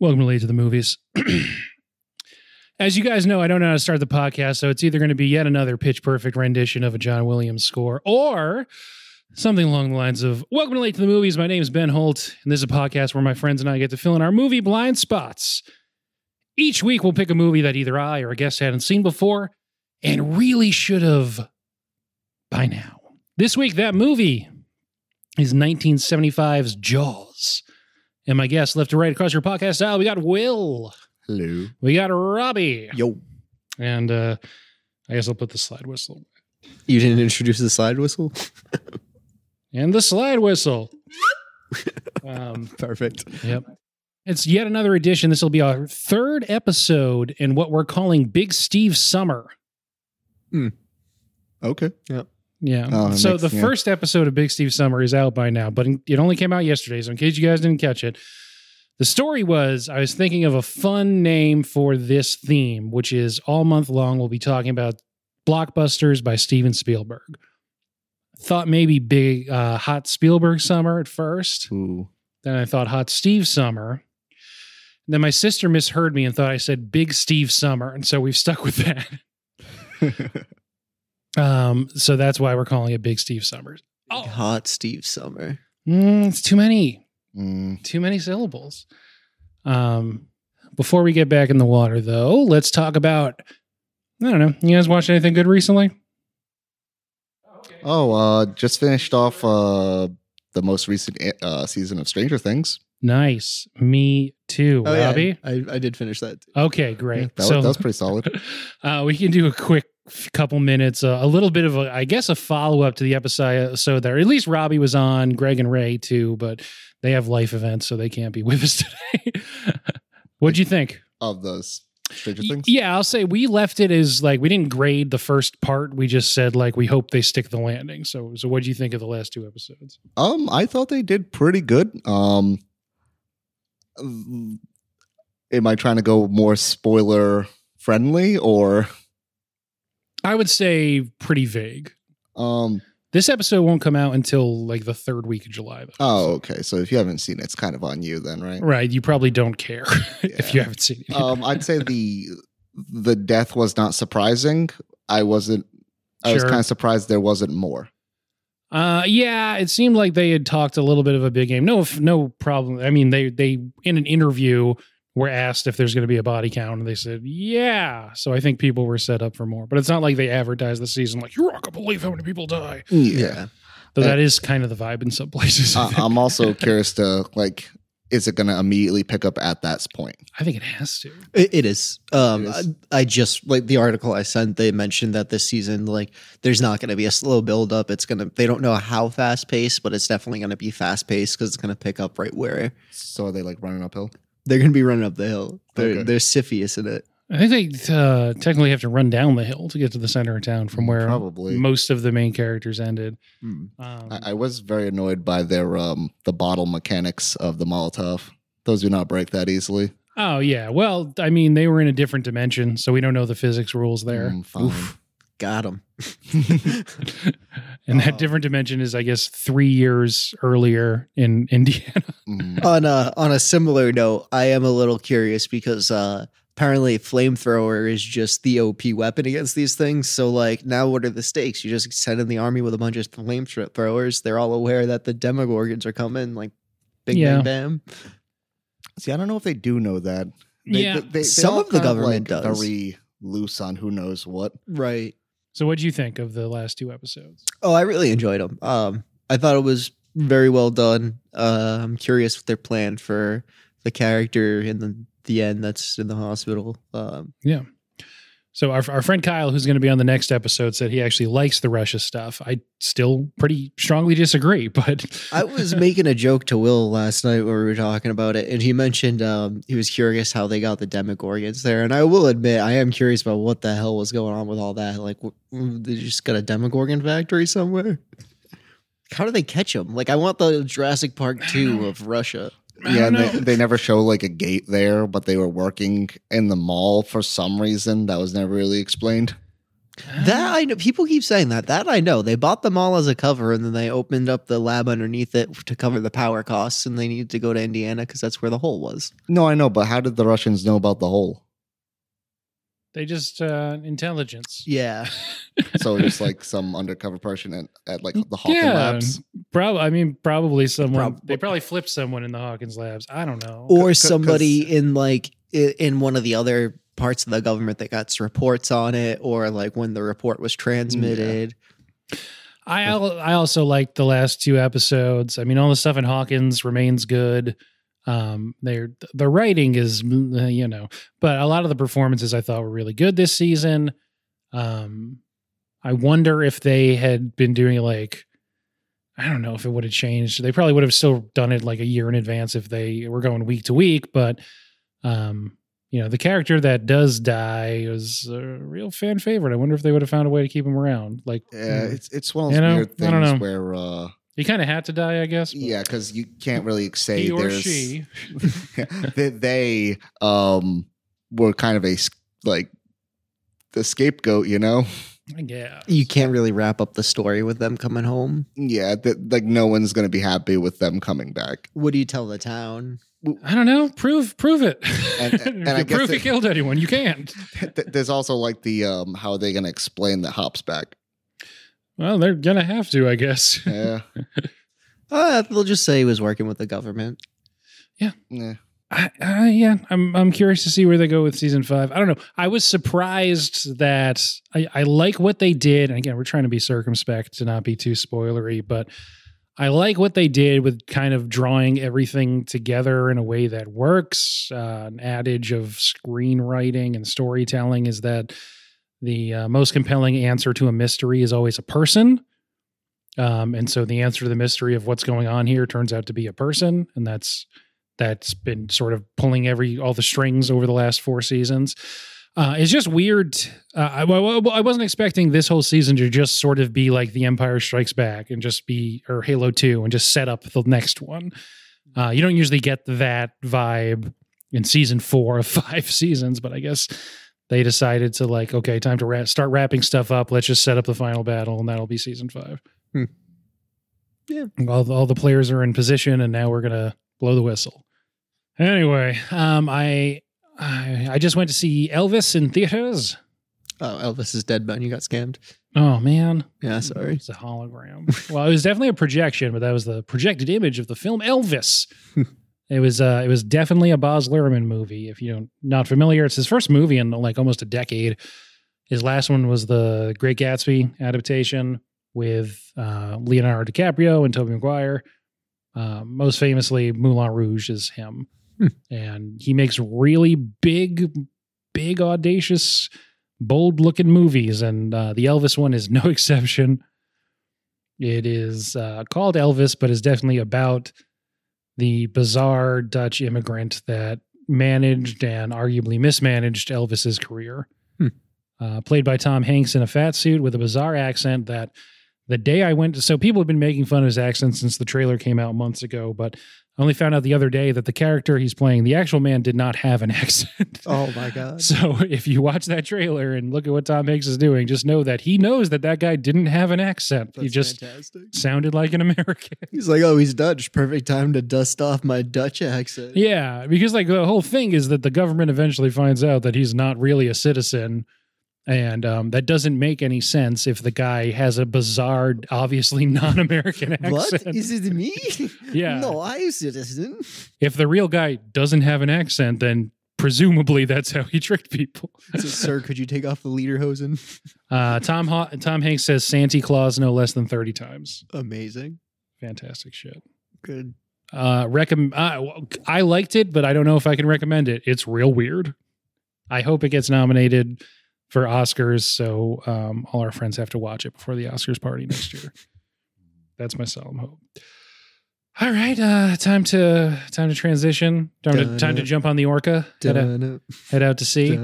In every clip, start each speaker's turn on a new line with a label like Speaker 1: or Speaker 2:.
Speaker 1: Welcome to Late to the Movies. As you guys know, I don't know how to start the podcast, so it's either going to be yet another pitch perfect rendition of a John Williams score or something along the lines of Welcome to Late to the Movies. My name is Ben Holt, and this is a podcast where my friends and I get to fill in our movie blind spots. Each week, we'll pick a movie that either I or a guest hadn't seen before and really should have by now. This week, that movie is 1975's Jaws. And my guest, left to right across your podcast style, we got Will.
Speaker 2: Hello.
Speaker 1: We got Robbie.
Speaker 2: Yo.
Speaker 1: And uh, I guess I'll put the slide whistle.
Speaker 2: You didn't introduce the slide whistle?
Speaker 1: And the slide whistle. um,
Speaker 2: Perfect.
Speaker 1: yep. It's yet another edition. This will be our third episode in what we're calling Big Steve Summer.
Speaker 3: Okay.
Speaker 1: Yeah.
Speaker 3: Oh,
Speaker 1: so
Speaker 3: makes-
Speaker 1: the
Speaker 3: yeah.
Speaker 1: first episode of Big Steve Summer is out by now, but it only came out yesterday. So in case you guys didn't catch it, the story was I was thinking of a fun name for this theme, which is all month long we'll be talking about blockbusters by Steven Spielberg. Thought maybe big uh, hot Spielberg summer at first.
Speaker 3: Ooh.
Speaker 1: Then I thought hot Steve summer. Then my sister misheard me and thought I said big Steve summer, and so we've stuck with that. Um, so that's why we're calling it Big Steve Summers. Oh,
Speaker 2: Hot Steve Summer.
Speaker 1: mm, it's too many,
Speaker 3: Mm.
Speaker 1: too many syllables. Um, before we get back in the water, though, let's talk about. I don't know. You guys watched anything good recently?
Speaker 3: Oh, uh, just finished off uh the most recent uh season of Stranger Things.
Speaker 1: Nice. Me too,
Speaker 2: Oh, yeah.
Speaker 1: Robbie.
Speaker 2: I, I did finish that. Too.
Speaker 1: Okay, great.
Speaker 3: That,
Speaker 1: so
Speaker 3: was, that was pretty solid.
Speaker 1: uh, we can do a quick f- couple minutes, uh, a little bit of a, I guess, a follow up to the episode. So there, at least Robbie was on, Greg and Ray too, but they have life events, so they can't be with us today. What'd you think?
Speaker 3: Of those? Stranger Things.
Speaker 1: Yeah, I'll say we left it as like we didn't grade the first part. We just said like we hope they stick the landing. So, so what do you think of the last two episodes?
Speaker 3: Um, I thought they did pretty good. Um, am I trying to go more spoiler friendly or
Speaker 1: I would say pretty vague.
Speaker 3: um?
Speaker 1: This episode won't come out until like the third week of July. Though.
Speaker 3: Oh, okay. So if you haven't seen it, it's kind of on you then, right?
Speaker 1: Right, you probably don't care if you haven't seen it.
Speaker 3: um, I'd say the the death was not surprising. I wasn't. I was kind of surprised there wasn't more.
Speaker 1: Uh, yeah, it seemed like they had talked a little bit of a big game. No, no problem. I mean, they they in an interview were asked if there's going to be a body count, and they said yeah. So I think people were set up for more. But it's not like they advertised the season like you're not going to believe how many people die.
Speaker 3: Yeah.
Speaker 1: Though that is kind of the vibe in some places. I
Speaker 3: I, i'm also curious to like, is it going to immediately pick up at that point?
Speaker 1: I think it has to.
Speaker 2: It, it is. Um,
Speaker 3: It is.
Speaker 2: I, I just like the article I sent. They mentioned that this season, like, there's not going to be a slow build up. It's gonna. They don't know how fast paced, but it's definitely going to be fast paced because it's going to pick up right where
Speaker 3: So are they like running uphill?
Speaker 2: They're going to be running up the hill. They're
Speaker 3: Okay.
Speaker 2: they're Siphius in it.
Speaker 1: I think they uh, technically have to run down the hill to get to the center of town from where
Speaker 3: Probably.
Speaker 1: most of the main characters ended.
Speaker 3: Hmm.
Speaker 1: Um,
Speaker 3: I, I was very annoyed by their um the bottle mechanics of the Molotov. Those do not break that easily.
Speaker 1: oh yeah, well, I mean, they were in a different dimension, so we don't know the physics rules there.
Speaker 3: Mm, fine.
Speaker 2: Oof. Got him.
Speaker 1: and that
Speaker 3: Oh.
Speaker 1: different dimension is, I guess, three years earlier in Indiana.
Speaker 3: Mm.
Speaker 2: on a on a similar note, I am a little curious because uh apparently flamethrower is just the OP weapon against these things. So like now what are the stakes? You just send in the army with a bunch of flamethrowers. They're all aware that the demogorgons are coming, like bing
Speaker 1: Yeah.
Speaker 2: bang bam.
Speaker 3: See, I don't know if they do know that. They,
Speaker 1: Yeah.
Speaker 3: they- they- they
Speaker 2: Some of the
Speaker 3: kind
Speaker 2: government
Speaker 3: like,
Speaker 2: does.
Speaker 3: Very loose on who knows what.
Speaker 2: Right.
Speaker 1: So, what do you think of the last two episodes?
Speaker 2: Oh, I really enjoyed them. Um I thought it was very well done. Uh I'm curious what their plan for the character in the the end that's in the hospital. Um
Speaker 1: So, our, our friend Kyle, who's going to be on the next episode, said he actually likes the Russia stuff. I still pretty strongly disagree, but
Speaker 2: I was making a joke to Will last night when we were talking about it, and he mentioned um, he was curious how they got the Demogorgons there. And I will admit, I am curious about what the hell was going on with all that. Like, they just got a Demogorgon factory somewhere. How do they catch them? Like, I want the Jurassic Park two of Russia.
Speaker 1: I
Speaker 3: yeah, and they, they never show like a gate there, but they were working in the mall for some reason that was never really explained.
Speaker 2: That I know. People keep saying that. That I know. They bought the mall as a cover, and then they opened up the lab underneath it to cover the power costs, and they needed to go to Indiana because that's where the hole was.
Speaker 3: No, I know, but how did the Russians know about the hole?
Speaker 1: They just uh, intelligence.
Speaker 2: Yeah,
Speaker 3: So just like some undercover person at, at like the Hawkins
Speaker 1: Yeah,
Speaker 3: Labs.
Speaker 1: Probably. I mean, probably someone.
Speaker 2: Prob-
Speaker 1: they probably flipped someone in the Hawkins labs. I don't know.
Speaker 2: or
Speaker 3: 'cause-
Speaker 2: somebody in like in one of the other parts of the government that got reports on it, or like when the report was transmitted.
Speaker 1: I al- I also liked the last two episodes. I mean, all the stuff in Hawkins remains good. Um, they're the writing is uh, you know, but a lot of the performances I thought were really good this season. Um, I wonder if they had been doing like, I don't know if it would have changed. They probably would have still done it like a year in advance if they were going week to week. But, um, you know, the character that does die was a real fan favorite. I wonder if they would have found a way to keep him around. Like,
Speaker 3: Yeah, it's it's one of those
Speaker 1: You know,
Speaker 3: weird things
Speaker 1: know.
Speaker 3: where uh
Speaker 1: he kind of had to die, I guess.
Speaker 3: yeah, because you can't really say
Speaker 1: he or she.
Speaker 3: that they um were kind of a like the scapegoat, you know?
Speaker 1: I guess
Speaker 2: You can't really wrap up the story with them coming home.
Speaker 3: Yeah, that like no one's gonna be happy with them coming back.
Speaker 2: What do you tell the town?
Speaker 1: I don't know. Prove prove it.
Speaker 3: And- and
Speaker 1: If
Speaker 3: I
Speaker 1: you
Speaker 3: guess
Speaker 1: prove he
Speaker 3: it-
Speaker 1: killed anyone. You can't.
Speaker 3: Th- There's also like the um how are they gonna explain that Hop's back?
Speaker 1: Well, they're gonna have to, I guess.
Speaker 3: Yeah.
Speaker 2: Uh, they'll just say he was working with the government.
Speaker 3: yeah.
Speaker 1: I, uh, yeah, I'm I'm curious to see where they go with season five. I don't know. I was surprised that I, I like what they did. And again, we're trying to be circumspect to not be too spoilery, but I like what they did with kind of drawing everything together in a way that works. Uh, an adage of screenwriting and storytelling is that the uh, most compelling answer to a mystery is always a person. Um, and so the answer to the mystery of what's going on here turns out to be a person, and that's that's been sort of pulling every all the strings over the last four seasons. Uh, it's just weird. Uh, I, I wasn't expecting this whole season to just sort of be like The Empire Strikes Back and just be or Halo Two and just set up the next one. Uh, you don't usually get that vibe in season four of five seasons, but I guess they decided to like, okay, time to ra- start wrapping stuff up. Let's just set up the final battle, and that'll be season five.
Speaker 2: Hmm. Yeah.
Speaker 1: all all the players are in position, and now we're gonna blow the whistle. Anyway, um, I, I I just went to see Elvis in theaters.
Speaker 2: Oh, Elvis is dead, Ben. You got scammed.
Speaker 1: Oh man,
Speaker 2: Yeah, sorry.
Speaker 1: it's a hologram. well, it was definitely a projection, but that was the projected image of the film Elvis. it was uh, it was definitely a Baz Luhrmann movie. If you're not familiar, it's his first movie in like almost a decade. His last one was the Great Gatsby adaptation with uh, Leonardo DiCaprio and Tobey Maguire. Uh, most famously, Moulin Rouge is him,
Speaker 2: Hmm.
Speaker 1: and he makes really big, big, audacious, bold-looking movies, and uh, the Elvis one is no exception. It is uh, called Elvis, but is definitely about the bizarre Dutch immigrant that managed and arguably mismanaged Elvis's career.
Speaker 2: Hmm.
Speaker 1: Uh, played by Tom Hanks in a fat suit with a bizarre accent that the day I went to, so people have been making fun of his accent since the trailer came out months ago, but I only found out the other day that the character he's playing, the actual man, did not have an accent.
Speaker 2: Oh my god.
Speaker 1: So if you watch that trailer and look at what Tom Hanks is doing, just know that he knows that that guy didn't have an accent. he just
Speaker 2: fantastic.
Speaker 1: sounded like an American.
Speaker 2: He's like, oh, he's Dutch. Perfect time to dust off my Dutch accent.
Speaker 1: yeah, because like the whole thing is that the government eventually finds out that he's not really a citizen. And um, that doesn't make any sense if the guy has a bizarre, obviously non-American
Speaker 2: What
Speaker 1: accent.
Speaker 2: is it me?
Speaker 1: Yeah.
Speaker 2: No, I'm citizen.
Speaker 1: if the real guy doesn't have an accent, then presumably that's how he tricked people.
Speaker 2: So, sir, could you take off the lederhosen?
Speaker 1: Uh, Tom Ho- Tom Hanks says Santa Claus no less than thirty times.
Speaker 2: Amazing.
Speaker 1: Fantastic shit.
Speaker 2: Good.
Speaker 1: Uh, recomm- uh, I liked it, but I don't know if I can recommend it. It's real weird. I hope it gets nominated for Oscars, so um, all our friends have to watch it before the Oscars party next year. That's my solemn hope. All right, uh, time to time to transition. Time to, time to jump on the Orca. Head out, head out to sea.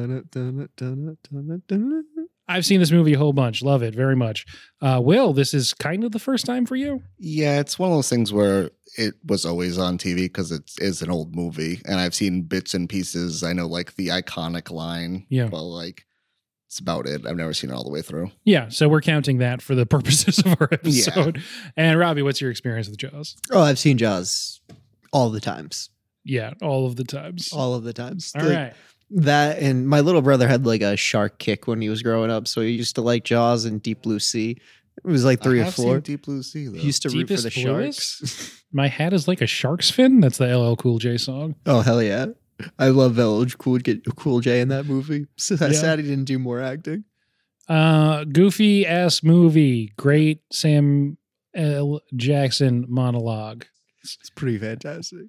Speaker 1: I've seen this movie a whole bunch. Love it very much. Uh, Will, this is kind of the first time for you.
Speaker 3: Yeah, it's one of those things where it was always on TV because it is an old movie, and I've seen bits and pieces. I know like the iconic line,
Speaker 1: Yeah.
Speaker 3: but like That's about it. I've never seen it all the way through.
Speaker 1: Yeah, so we're counting that for the purposes of our episode. And Robbie, what's your experience with Jaws?
Speaker 2: Oh, I've seen Jaws all the times.
Speaker 1: Yeah, all of the times.
Speaker 2: All of the times.
Speaker 1: All
Speaker 2: Like,
Speaker 1: right.
Speaker 2: That and my little brother had like a shark kick when he was growing up, so he used to like Jaws and Deep Blue Sea. It was like three
Speaker 3: I
Speaker 2: or four.
Speaker 3: Seen Deep Blue Sea though.
Speaker 2: He used to root for
Speaker 1: Deepest
Speaker 2: the
Speaker 1: Bluest?
Speaker 2: sharks.
Speaker 1: My hat is like a shark's fin. That's the LL Cool J song.
Speaker 2: oh hell yeah! I love LL Cool, cool J in that movie. So
Speaker 1: Yeah.
Speaker 2: sad he didn't do more acting.
Speaker 1: Uh, goofy ass movie. Great Sam L. Jackson monologue.
Speaker 2: It's pretty fantastic.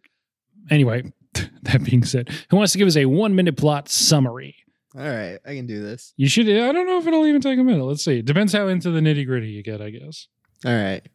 Speaker 1: Anyway, that being said, who wants to give us a one minute plot summary?
Speaker 2: All right, I can do this.
Speaker 1: You should. I don't know if it'll even take a minute. Let's see. Depends how into the nitty gritty you get, I guess.
Speaker 2: All right.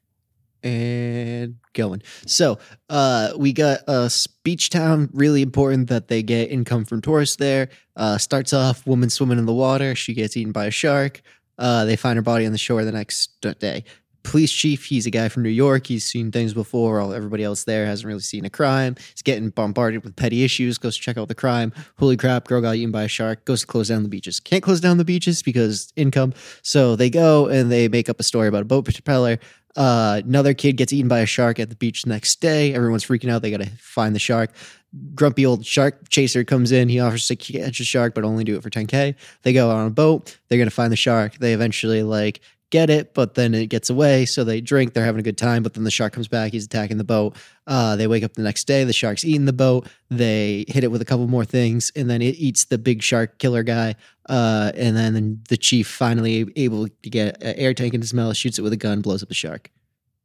Speaker 2: And going. So, uh, we got a beach town. Really important that they get income from tourists there. Uh, starts off woman swimming in the water. She gets eaten by a shark. Uh, they find her body on the shore the next day. Police chief, he's a guy from New York. He's seen things before. All everybody else there hasn't really seen a crime. He's getting bombarded with petty issues. Goes to check out the crime. Holy crap! Girl got eaten by a shark. Goes to close down the beaches. Can't close down the beaches because income. So they go and they make up a story about a boat propeller. Uh, another kid gets eaten by a shark at the beach the next day. Everyone's freaking out. They got to find the shark. Grumpy old shark chaser comes in. He offers to catch a shark, but only do it for 10K. They go out on a boat. They're going to find the shark. They eventually like get it, but then it gets away. So they drink. They're having a good time, but then the shark comes back. He's attacking the boat. Uh, they wake up the next day. The shark's eating the boat. They hit it with a couple more things, and then it eats the big shark killer guy. Uh, and then the chief finally able to get an air tank in his mouth, shoots it with a gun, blows up the shark.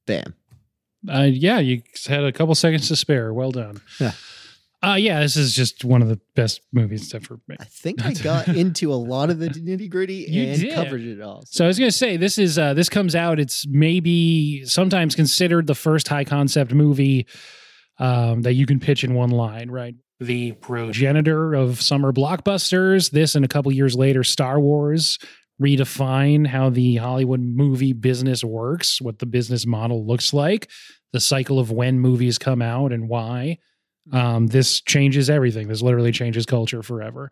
Speaker 2: Bam.
Speaker 1: Uh, yeah, you had a couple seconds to spare. Well done.
Speaker 2: Yeah.
Speaker 1: Uh, yeah, this is just one of the best movies ever made.
Speaker 2: I think I got into a lot of the nitty gritty
Speaker 1: You
Speaker 2: and
Speaker 1: did.
Speaker 2: covered it all.
Speaker 1: So I was going to say this is uh, this comes out. It's maybe sometimes considered the first high concept movie um, that you can pitch in one line, right? The progenitor of summer blockbusters. This and a couple years later, Star Wars redefine how the Hollywood movie business works, what the business model looks like, the cycle of when movies come out and why. Um, this changes everything. This literally changes culture forever.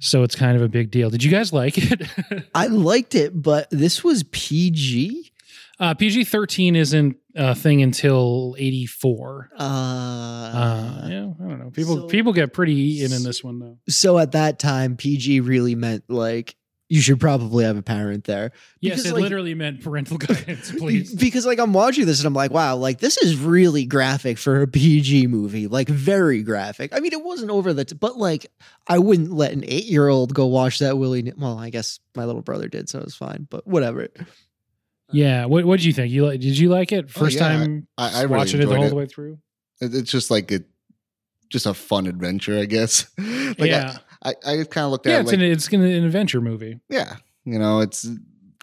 Speaker 1: So it's kind of a big deal. Did you guys like it?
Speaker 2: I liked it, but this was PG.
Speaker 1: Uh, PG thirteen isn't a thing until eighty four.
Speaker 2: Uh,
Speaker 1: Uh, yeah, I don't know. People
Speaker 2: so-
Speaker 1: people get pretty eaten in this one though.
Speaker 2: so at that time, PG really meant like you should probably have a parent there.
Speaker 1: Yes,
Speaker 2: Because,
Speaker 1: it
Speaker 2: like-
Speaker 1: literally meant parental guidance. Please.
Speaker 2: Because like I'm watching this and I'm like, wow, like this is really graphic for a PG movie, like very graphic. I mean, it wasn't over the, t- but like I wouldn't let an eight year old go watch that willy. Well, I guess my little brother did, so it was fine. But whatever.
Speaker 1: Yeah. What What did you think? You like? Did you like it? Oh, First
Speaker 3: yeah,
Speaker 1: time
Speaker 3: I- I really
Speaker 1: watching it the
Speaker 3: enjoyed
Speaker 1: whole
Speaker 3: it.
Speaker 1: the way through.
Speaker 3: It's just like it, just a fun adventure, I guess. like
Speaker 1: yeah.
Speaker 3: I, I, I kind of looked at
Speaker 1: Yeah.
Speaker 3: it
Speaker 1: It's
Speaker 3: like,
Speaker 1: an it's an adventure movie.
Speaker 3: yeah, you know, it's.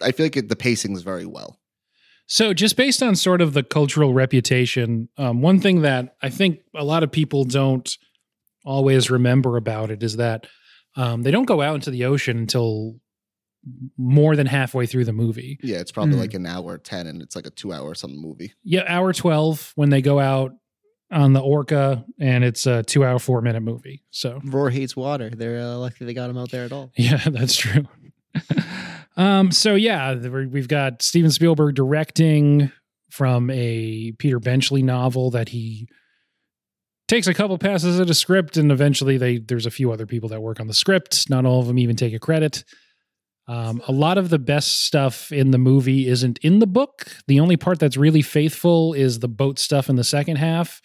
Speaker 3: I feel like it, the pacing is very well.
Speaker 1: So, just based on sort of the cultural reputation, um, one thing that I think a lot of people don't always remember about it is that um, they don't go out into the ocean until more than halfway through the movie.
Speaker 3: Yeah, it's probably
Speaker 2: Mm.
Speaker 3: like an hour ten, and it's like a two hour something movie.
Speaker 1: Yeah, hour 12 when they go out on the Orca, and it's a two hour, four minute movie. So,
Speaker 2: Roar hates water. They're uh, lucky they got him out there at all.
Speaker 1: yeah, that's true. um, so, yeah, we've got Steven Spielberg directing from a Peter Benchley novel that he takes a couple passes at a script, and eventually they there's a few other people that work on the script. Not all of them even take a credit. Um, a lot of the best stuff in the movie isn't in the book. The only part that's really faithful is the boat stuff in the second half.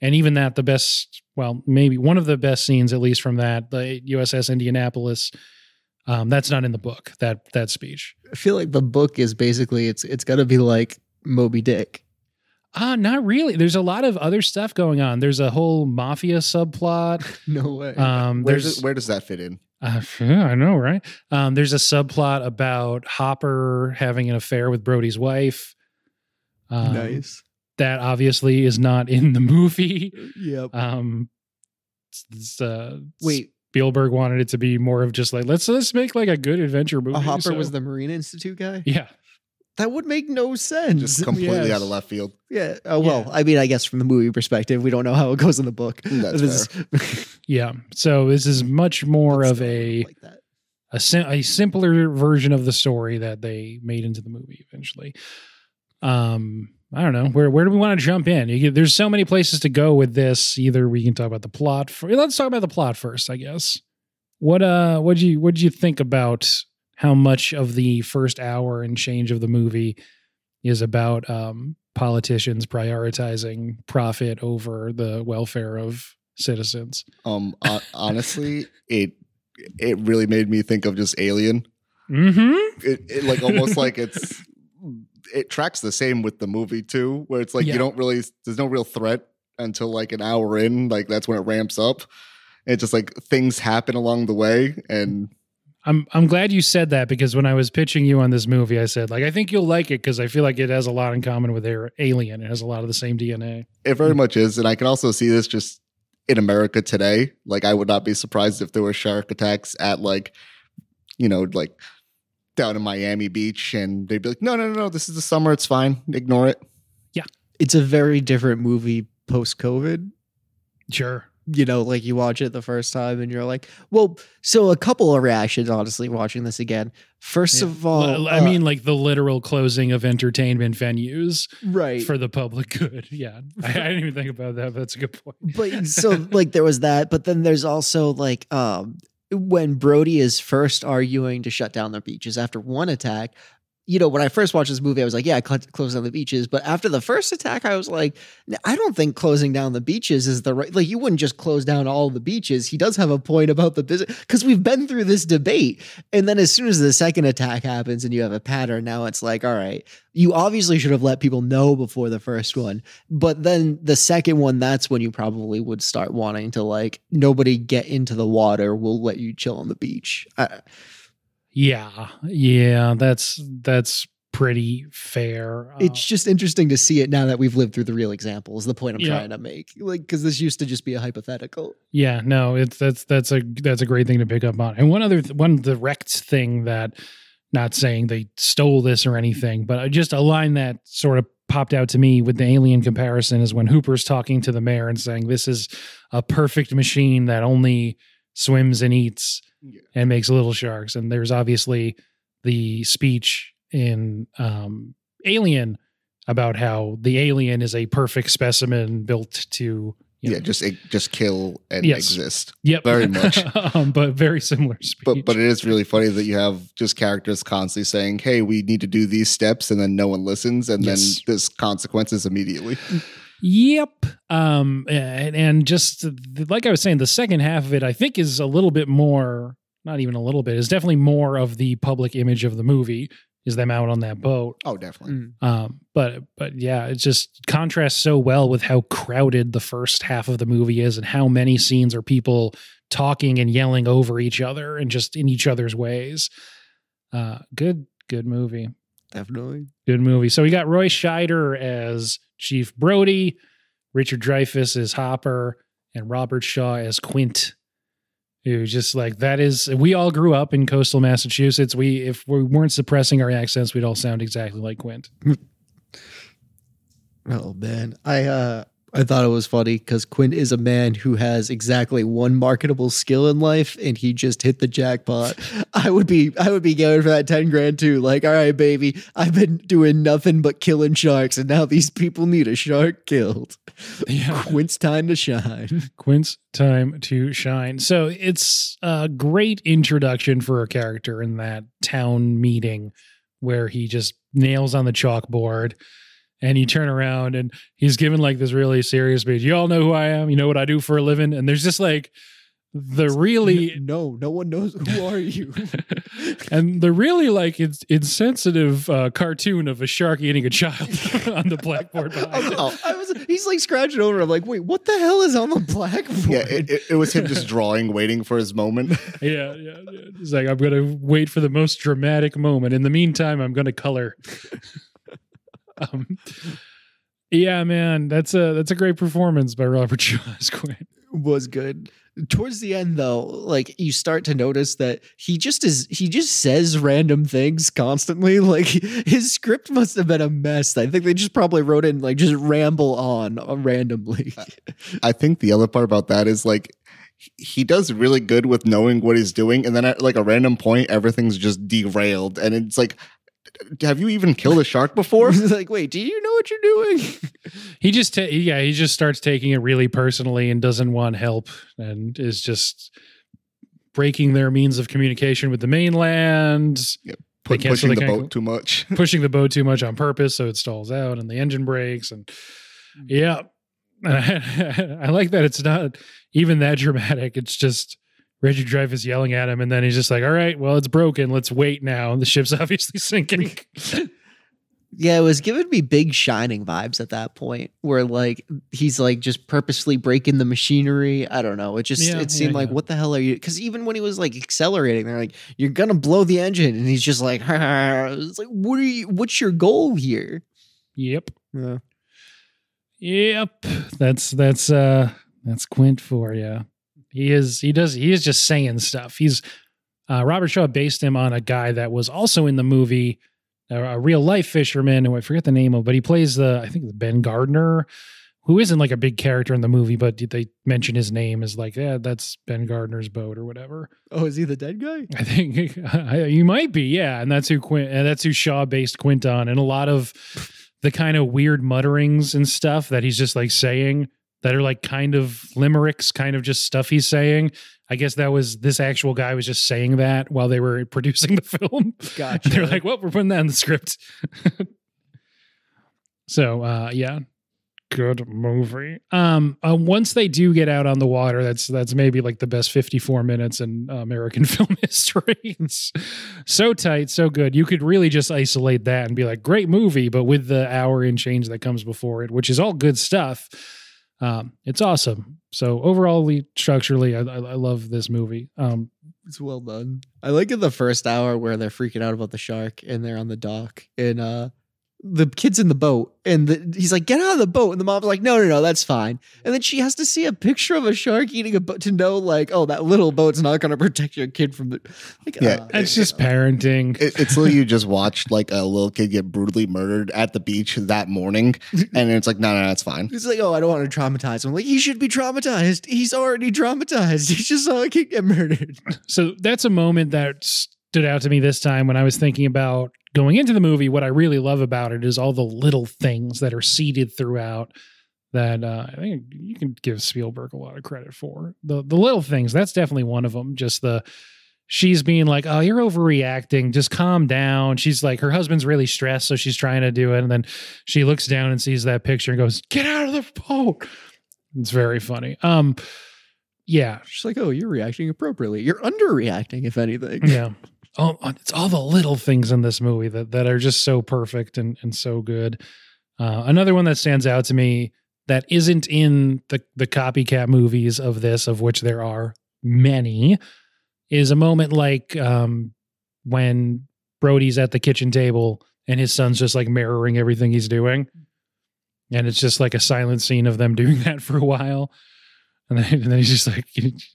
Speaker 1: And even that, the best, well, maybe one of the best scenes, at least from that, the USS Indianapolis, um, that's not in the book. That that speech.
Speaker 2: I feel like the book is basically it's it's got to be like Moby Dick.
Speaker 1: Ah, not really. There's a lot of other stuff going on. There's a whole mafia subplot.
Speaker 2: No way.
Speaker 1: Um,
Speaker 3: Where
Speaker 1: there's
Speaker 3: does, where does that fit in?
Speaker 1: Uh, yeah, I know, right? Um, there's a subplot about Hooper having an affair with Brody's wife. Um,
Speaker 2: nice.
Speaker 1: That obviously is not in the movie.
Speaker 2: Yep.
Speaker 1: Um, it's- it's, uh,
Speaker 2: Wait,
Speaker 1: Spielberg wanted it to be more of just like let's let's make like a good adventure movie.
Speaker 2: a Hooper
Speaker 1: so-
Speaker 2: was the Marine Institute guy.
Speaker 1: yeah.
Speaker 2: That would make no sense.
Speaker 3: Just completely
Speaker 1: Yes.
Speaker 3: out of left field.
Speaker 2: yeah. Oh well,
Speaker 1: Yeah.
Speaker 2: I mean, I guess from the movie perspective, we don't know how it goes in the book.
Speaker 3: That's
Speaker 2: This is-
Speaker 1: Yeah. So this is much more
Speaker 2: but
Speaker 1: of a
Speaker 2: like
Speaker 1: a, sim- a simpler version of the story that they made into the movie eventually. Um, I don't know where where do we want to jump in? You get, there's so many places to go with this. Either we can talk about the plot. For, let's talk about the plot first, I guess. What uh, what you what did you think about how much of the first hour and change of the movie is about um, politicians prioritizing profit over the welfare of citizens?
Speaker 3: Um, hon- honestly, it it really made me think of just Alien.
Speaker 1: Mm-hmm.
Speaker 3: It, it like almost like it's it tracks the same with the movie too, where it's like
Speaker 1: Yeah.
Speaker 3: you don't really there's no real threat until like an hour in, like that's when it ramps up. It's just like things happen along the way, and
Speaker 1: I'm I'm glad you said that because when I was pitching you on this movie, I said like I think you'll like it because I feel like it has a lot in common with Alien. It has a lot of the same DNA.
Speaker 3: it very
Speaker 1: Hmm.
Speaker 3: much is. And I can also see this just in America today. Like I would not be surprised if there were shark attacks at like, you know, like down in Miami Beach, and they'd be like, no, no, no, no, this is the summer, it's fine, ignore it.
Speaker 2: Yeah, it's a very different movie post COVID.
Speaker 1: Sure.
Speaker 2: You know, like you watch it the first time and you're like, well, so a couple of reactions, honestly, watching this again. First
Speaker 1: Yeah.
Speaker 2: of all,
Speaker 1: Well, I
Speaker 2: uh,
Speaker 1: mean, like the literal closing of entertainment venues
Speaker 2: right.
Speaker 1: for the public good. Yeah, I, I didn't even think about that. But that's a good point.
Speaker 2: but so like there was that but then there's also like um when brody is first arguing to shut down the beaches after one attack you know when i first watched this movie i was like yeah cl- close down the beaches. But after the first attack i was like i don't think closing down the beaches is the right like you wouldn't just close down all the beaches. He does have a point about the business because we've been through this debate. And then as soon as the second attack happens and you have a pattern now it's like all right you obviously should have let people know before the first one. But then the second one that's when you probably would start wanting to like nobody get into the water we'll let you chill on the beach. I,
Speaker 1: Yeah, yeah, that's that's pretty fair. Uh,
Speaker 2: it's just interesting to see it now that we've lived through the real example is the point i'm
Speaker 1: Yeah.
Speaker 2: trying to make like because this used to just be a hypothetical
Speaker 1: Yeah, no, it's that's that's a that's a great thing to pick up on. And one other th- one direct thing that not saying they stole this or anything, but just a line that sort of popped out to me with the alien comparison is when Hooper's talking to the mayor and saying this is a perfect machine that only swims and eats
Speaker 3: Yeah.
Speaker 1: and makes little sharks. And there's obviously the speech in um, Alien about how the alien is a perfect specimen built to you
Speaker 3: yeah,
Speaker 1: know,
Speaker 3: just just kill and
Speaker 1: Yes.
Speaker 3: exist.
Speaker 1: Yep,
Speaker 3: Very much.
Speaker 1: um, but very similar speech.
Speaker 3: But but it is really funny that you have just characters constantly saying, "Hey, we need to do these steps," and then no one listens, and
Speaker 1: Yes.
Speaker 3: then there's consequences immediately.
Speaker 1: Yep. Um, and, and just like I was saying, the second half of it, I think, is a little bit more. Not even a little bit. Is definitely more of the public image of the movie. Is them out on that boat.
Speaker 3: Oh, definitely.
Speaker 1: Um, but but yeah, it just contrasts so well with how crowded the first half of the movie is, and how many scenes are people talking and yelling over each other and just in each other's ways. Uh, good good movie.
Speaker 2: definitely
Speaker 1: Good movie. So we got Roy Scheider as Chief Brody, Richard Dreyfuss as Hooper, and Robert Shaw as Quint. Who just like that is we all grew up in coastal Massachusetts. We if we weren't suppressing our accents, we'd all sound exactly like Quint.
Speaker 2: oh man i uh I thought it was funny because Quint is a man who has exactly one marketable skill in life, and he just hit the jackpot. I would be, I would be going for that ten grand too. Like, all right, baby, I've been doing nothing but killing sharks, and now these people need a shark killed.
Speaker 1: Yeah.
Speaker 2: Quint's time to shine.
Speaker 1: Quint's time to shine. So it's a great introduction for a character in that town meeting where he just nails on the chalkboard and you turn around and he's given like this really serious speech. You all know who I am. You know what I do for a living. And there's just like the really
Speaker 2: no, no one knows who are you.
Speaker 1: and the really like it's insensitive uh, cartoon of a shark eating a child on the blackboard behind.
Speaker 3: Oh.
Speaker 2: I was, he's like scratching over. I'm like, wait, what the hell is on the blackboard?
Speaker 3: Yeah, it, it, it was him just drawing, waiting for his moment.
Speaker 1: yeah, yeah, yeah. He's like, I'm gonna wait for the most dramatic moment. In the meantime, I'm gonna color. Um, yeah, man, that's a that's a great performance by Robert Shaw Quint.
Speaker 2: was good. Towards the end though, like you start to notice that he just is he just says random things constantly. Like his script must have been a mess. I think they just probably wrote in like just ramble on uh, randomly.
Speaker 3: I think the other part about that is like he- he does really good with knowing what he's doing, and then at like a random point, everything's just derailed, and it's like, have you even killed a shark before?
Speaker 2: He's like, wait, do you know what you're doing?
Speaker 1: He just ta- yeah, he just starts taking it really personally and doesn't want help and is just breaking their means of communication with the mainland,
Speaker 3: Put, pushing
Speaker 1: they
Speaker 3: the boat too much.
Speaker 1: pushing the boat too much on purpose so it stalls out and the engine breaks and yeah. I like that it's not even that dramatic. It's just Richard Dreyfuss yelling at him and then he's just like, "All right, well, it's broken. Let's wait now." And the ship's obviously sinking.
Speaker 2: Yeah, it was giving me big shining vibes at that point where like he's like just purposely breaking the machinery. I don't know. It just
Speaker 1: Yeah,
Speaker 2: it seemed
Speaker 1: yeah,
Speaker 2: like
Speaker 1: yeah.
Speaker 2: what the hell are you because even when he was like accelerating, they're like, You're gonna blow the engine and he's just like it's like what are you what's your goal here?
Speaker 1: yep.
Speaker 2: Yeah.
Speaker 1: Yep. That's that's uh that's Quint for you. He is he does he is just saying stuff. He's uh Robert Shaw based him on a guy that was also in the movie a, a real life fisherman who I forget the name of, but he plays the I think Ben Gardner, who isn't like a big character in the movie, but they mention his name as like, yeah, that's Ben Gardner's boat or whatever.
Speaker 2: Oh, is he the dead guy?
Speaker 1: I think you might be, yeah, and that's who Quint, and that's who Shaw based Quint on, and a lot of the kind of weird mutterings and stuff that he's just like saying that are like kind of limericks, kind of just stuff he's saying. I guess that was this actual guy was just saying that while they were producing the film.
Speaker 2: Gotcha.
Speaker 1: They're like, "Well, we're putting that in the script." so, uh, yeah, good movie. Um, uh, once they do get out on the water, that's that's maybe like the best fifty-four minutes in uh, American film history. It's so tight, so good. You could really just isolate that and be like, "Great movie," but with the hour and change that comes before it, which is all good stuff. Um, it's awesome. So overall, structurally, I, I, I love this movie. Um,
Speaker 2: It's well done. I like in the first hour where they're freaking out about the shark and they're on the dock and uh the kid's in the boat and the, he's like, get out of the boat. And the mom's like, no, no, no, that's fine. And then she has to see a picture of a shark eating a boat to know, like, oh, that little boat's not going to protect your kid from the. Like,
Speaker 3: Yeah,
Speaker 2: uh,
Speaker 1: it's just parenting.
Speaker 3: It, it's literally you just watched like a little kid get brutally murdered at the beach that morning, and it's like, no, no, that's fine.
Speaker 2: He's like, oh, I don't want to traumatize him. Like, he should be traumatized. He's already traumatized. He just saw a kid get murdered.
Speaker 1: So that's a moment that stood out to me this time when I was thinking about going into the movie. What I really love about it is all the little things that are seeded throughout that uh, I think you can give Spielberg a lot of credit for. The the little things, that's definitely one of them. Just the she's being like, "Oh, you're overreacting. Just calm down." She's like her husband's really stressed, so she's trying to do it and then she looks down and sees that picture and goes, "Get out of the boat." It's very funny. Um yeah,
Speaker 2: She's like, oh, you're reacting appropriately. You're underreacting, if anything.
Speaker 1: yeah. Oh, it's all the little things in this movie that, that are just so perfect and, and so good. Uh, another one that stands out to me that isn't in the, the copycat movies of this, of which there are many, is a moment like um, when Brody's at the kitchen table and his son's just like mirroring everything he's doing. And it's just like a silent scene of them doing that for a while. And then, and then he's just like,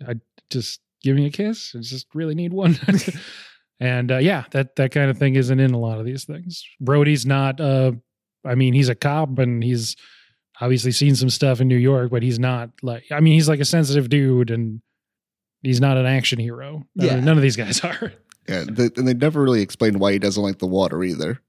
Speaker 1: I just give me a kiss. I just really need one. and uh, yeah, that that kind of thing isn't in a lot of these things. Brody's not. Uh, I mean, he's a cop and he's obviously seen some stuff in New York, but he's not like. I mean, he's like a sensitive dude, and he's not an action hero. None,
Speaker 2: Yeah.
Speaker 1: of, none of these guys are.
Speaker 3: Yeah, they, and they never really explained why he doesn't like the water either.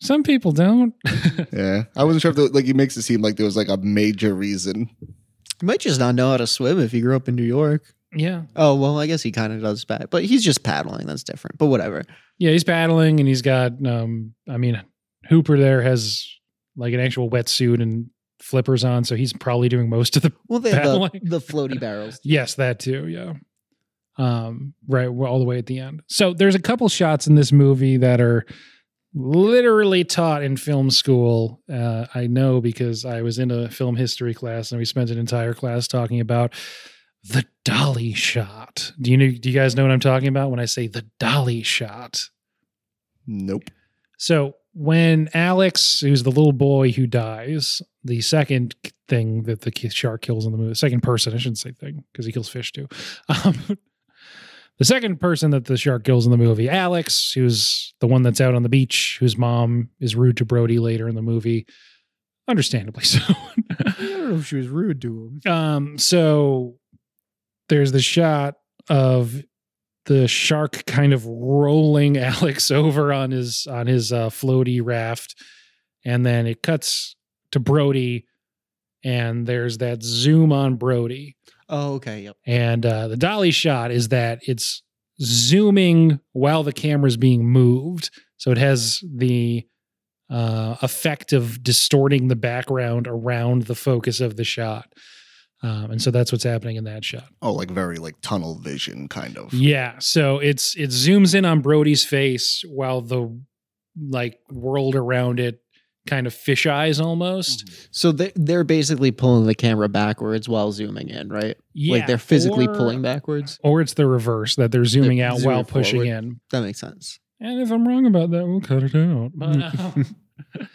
Speaker 1: Some people don't.
Speaker 3: Yeah, I wasn't sure if the, like he makes it seem like there was like a major reason.
Speaker 2: You might just not know how to swim if you grew up in New York.
Speaker 1: Yeah,
Speaker 2: Oh, well, I guess he kind of does bad, but he's just paddling. That's different, but whatever.
Speaker 1: yeah, he's paddling, and he's got. Um, I mean, Hooper there has like an actual wetsuit and flippers on, so he's probably doing most of the
Speaker 2: Well, they have the, the floaty barrels.
Speaker 1: Yes, that too. Yeah. Um, right, all the way at the end. So there's a couple shots in this movie that are literally taught in film school. Uh, I know because I was in a film history class and we spent an entire class talking about the dolly shot. Do you know? Do you guys know what I'm talking about when I say the dolly shot?
Speaker 3: Nope.
Speaker 1: So when Alex, who's the little boy who dies, the second thing that the shark kills in the movie, the second person, I shouldn't say thing because he kills fish too. Um, the second person that the shark kills in the movie, Alex, who's the one that's out on the beach, whose mom is rude to Brody later in the movie, understandably so.
Speaker 2: I don't know if she was rude to him.
Speaker 1: Um, so there's the shot of the shark kind of rolling Alex over on his on his uh, floaty raft, and then it cuts to Brody, and there's that zoom on Brody,
Speaker 2: Oh, okay. Yep.
Speaker 1: and uh, the dolly shot is that it's zooming while the camera's being moved, so it has the uh, effect of distorting the background around the focus of the shot. Um, and so that's what's happening in that shot.
Speaker 3: Oh, like very like tunnel vision kind of.
Speaker 1: Yeah, so it's it zooms in on Brody's face while the like world around it kind of fish eyes almost.
Speaker 2: So they they're basically pulling the camera backwards while zooming in, right?
Speaker 1: Yeah,
Speaker 2: like they're physically
Speaker 1: or-
Speaker 2: pulling backwards.
Speaker 1: or it's the reverse that they're zooming
Speaker 2: They're
Speaker 1: out
Speaker 2: zooming
Speaker 1: while pushing
Speaker 2: forward.
Speaker 1: in.
Speaker 2: That makes sense.
Speaker 1: And if I'm wrong about that, we'll cut it out. But um,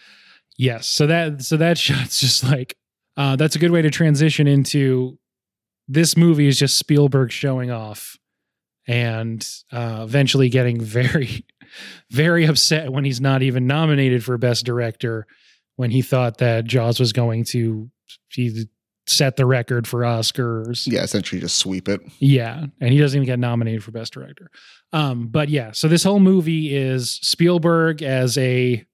Speaker 1: yes, so that so that shot's just like uh, that's a good way to transition into this movie is just Spielberg showing off and uh, eventually getting very very upset when he's not even nominated for best director when he thought that Jaws was going to he set the record for Oscars.
Speaker 3: Yeah, essentially just sweep it.
Speaker 1: Yeah, and he doesn't even get nominated for best director. Um, but yeah, so this whole movie is Spielberg as a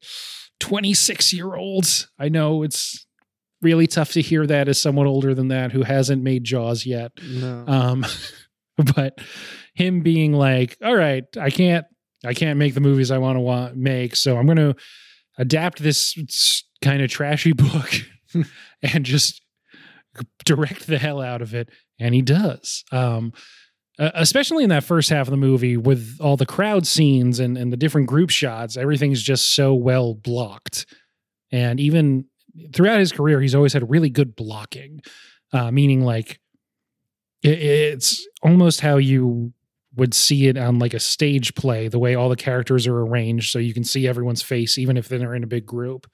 Speaker 1: 26 year old. I know it's really tough to hear that as someone older than that who hasn't made Jaws yet.
Speaker 2: No.
Speaker 1: Um, but him being like, "All right, I can't, I can't make the movies I want to want make, so I'm going to adapt this kind of trashy book and just direct the hell out of it." And he does. Um, especially in that first half of the movie with all the crowd scenes and, and the different group shots, everything's just so well blocked. And even throughout his career, he's always had really good blocking, uh, meaning like it, it's almost how you would see it on like a stage play, the way all the characters are arranged, so you can see everyone's face, even if they're in a big group.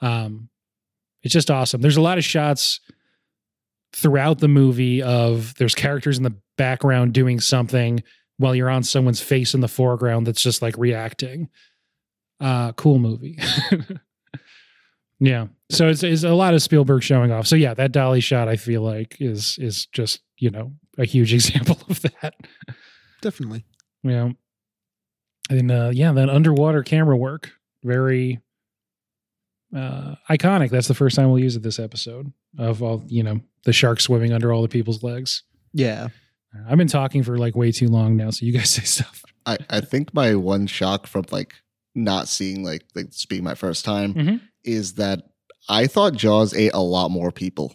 Speaker 1: Um, it's just awesome. There's a lot of shots throughout the movie of there's characters in the background doing something while you're on someone's face in the foreground that's just like reacting. Uh, cool movie. yeah. So it's, it's a lot of Spielberg showing off. So yeah, that dolly shot I feel like is is just, you know, a huge example of that.
Speaker 2: Definitely.
Speaker 1: Yeah. And uh yeah, that underwater camera work. Very uh iconic. That's the first time we'll use it this episode of all, you know, the shark swimming under all the people's legs.
Speaker 2: Yeah.
Speaker 1: I've been talking for like way too long now, so you guys say stuff.
Speaker 3: I, I think my one shock from like not seeing like like this being my first time
Speaker 1: Mhm.
Speaker 3: Is that I thought Jaws ate a lot more people.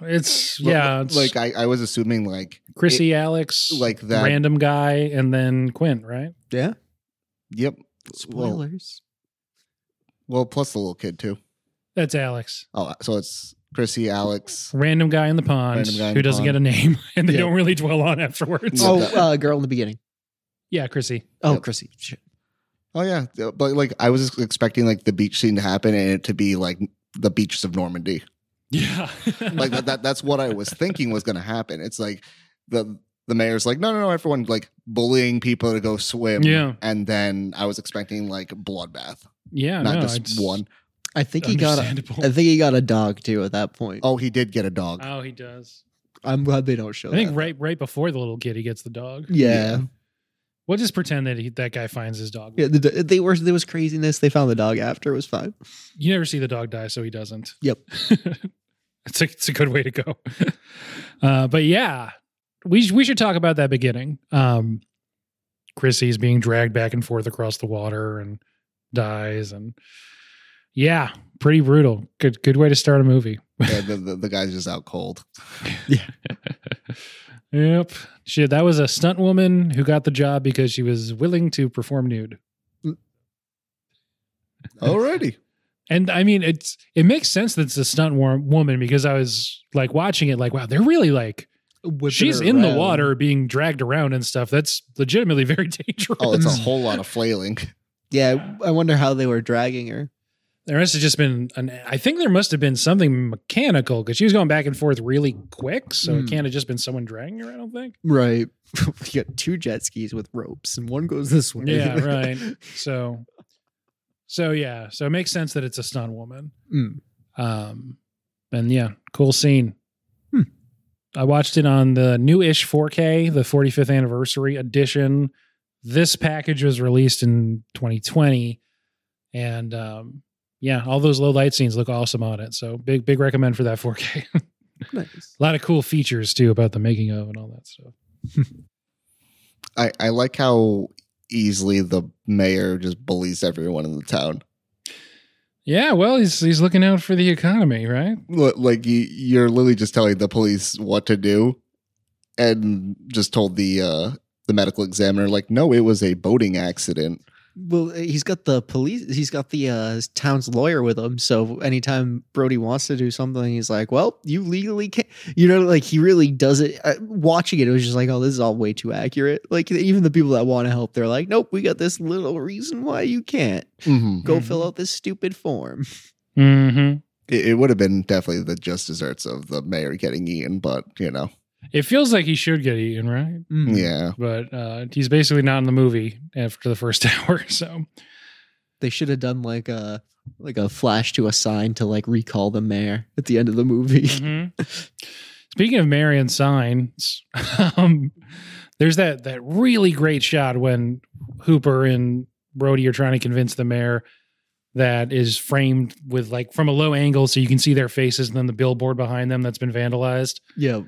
Speaker 1: It's yeah, it's
Speaker 3: like I, I was assuming like
Speaker 1: Chrissy, Alex,
Speaker 3: like that.
Speaker 1: random guy, and then Quint, right?
Speaker 2: Yeah.
Speaker 3: Yep. Well,
Speaker 2: Spoilers.
Speaker 3: well, plus the little kid too.
Speaker 1: That's Alex,
Speaker 3: Oh, so it's Chrissy, Alex.
Speaker 1: random guy in the pond
Speaker 3: in
Speaker 1: who
Speaker 3: the
Speaker 1: doesn't
Speaker 3: pond.
Speaker 1: get a name, and they
Speaker 2: Yeah.
Speaker 1: don't really dwell on afterwards.
Speaker 2: Oh,
Speaker 3: that-
Speaker 2: uh, girl in the beginning.
Speaker 1: Yeah, Chrissy.
Speaker 2: Oh,
Speaker 3: Yep.
Speaker 2: Chrissy. Shit.
Speaker 3: Oh yeah, Yeah, but like I was expecting like the beach scene to happen and it to be like the beaches of Normandy.
Speaker 1: Yeah,
Speaker 3: Like that, that that's what I was thinking was going to happen. It's like the the mayor's like, no, no, no, everyone like bullying people to go swim.
Speaker 1: Yeah.
Speaker 3: and then I was expecting like bloodbath,
Speaker 1: yeah,
Speaker 3: not
Speaker 1: no,
Speaker 3: just
Speaker 1: it's
Speaker 3: one.
Speaker 2: I think he got. A. I think he got a dog too at that point.
Speaker 3: Oh, he did get a dog.
Speaker 1: oh, he does.
Speaker 2: I'm glad they don't show.
Speaker 1: I think
Speaker 2: that.
Speaker 1: right right before the little kid, he gets the dog.
Speaker 2: Yeah.
Speaker 1: We'll just pretend that he, that guy finds his dog.
Speaker 2: Yeah. The, they were. There was craziness. They found the dog after. It was fine.
Speaker 1: You never see the dog die, so he doesn't.
Speaker 2: Yep.
Speaker 1: it's a it's a good way to go. Uh, but yeah, we we should talk about that beginning. Um, Chrissy's being dragged back and forth across the water and dies, and yeah, pretty brutal. Good good way to start a movie.
Speaker 3: Yeah, the, the the guy's just out cold.
Speaker 1: Yep. Shit, that was a stunt woman who got the job because she was willing to perform nude.
Speaker 3: Alrighty.
Speaker 1: And I mean, it's it makes sense that it's a stunt war- woman because I was like watching it, like, wow, they're really like
Speaker 2: Whipping
Speaker 1: she's
Speaker 2: her
Speaker 1: in the water being dragged around and stuff. That's legitimately very dangerous.
Speaker 3: Oh, it's a whole lot of flailing.
Speaker 2: Yeah. I wonder how they were dragging her.
Speaker 1: There must have just been an. I think there must have been something mechanical because she was going back and forth really quick. So it
Speaker 2: Hmm.
Speaker 1: can't have just been someone dragging her. I don't think.
Speaker 2: Right. you got two jet skis with ropes, and one goes this way.
Speaker 1: Yeah, right. So, so yeah, so it makes sense that it's a stunt woman.
Speaker 2: Mm.
Speaker 1: Um, and yeah, cool scene. I watched it on the new-ish 4K, the 45th anniversary edition. This package was released in 2020, and um, yeah, all those low light scenes look awesome on it. So big, big recommend for that 4K.
Speaker 2: Nice.
Speaker 1: a lot of cool features too about the making of and all that stuff.
Speaker 3: I, I like how easily the mayor just bullies everyone in the town.
Speaker 1: Yeah, well, he's he's looking out for the economy, right?
Speaker 3: Like you, you're literally just telling the police what to do, and just told the uh, the medical examiner like, no, it was a boating accident.
Speaker 2: Well, he's got the police. He's got the uh, town's lawyer with him. So anytime Brody wants to do something, he's like, "Well, you legally can't." You know, like he really does it. Uh, watching it, it was just like, "Oh, this is all way too accurate." Like even the people that want to help, they're like, "Nope, we got this little reason why you can't
Speaker 3: Mm-hmm.
Speaker 2: go
Speaker 1: Mhm.
Speaker 2: fill out this stupid form."
Speaker 1: Mm-hmm.
Speaker 3: It, it would have been definitely the just desserts of the mayor getting eaten, but you know,
Speaker 1: It feels like he should get eaten, right?
Speaker 2: Mm.
Speaker 3: yeah.
Speaker 1: But uh, he's basically not in the movie after the first hour. So
Speaker 2: They should have done like a like a flash to a sign to like recall the mayor at the end of the movie.
Speaker 1: Mhm. Speaking of Marion signs, um, there's that that really great shot when Hooper and Brody are trying to convince the mayor that is framed with like from a low angle so you can see their faces and then the billboard behind them that's been vandalized.
Speaker 2: yeah,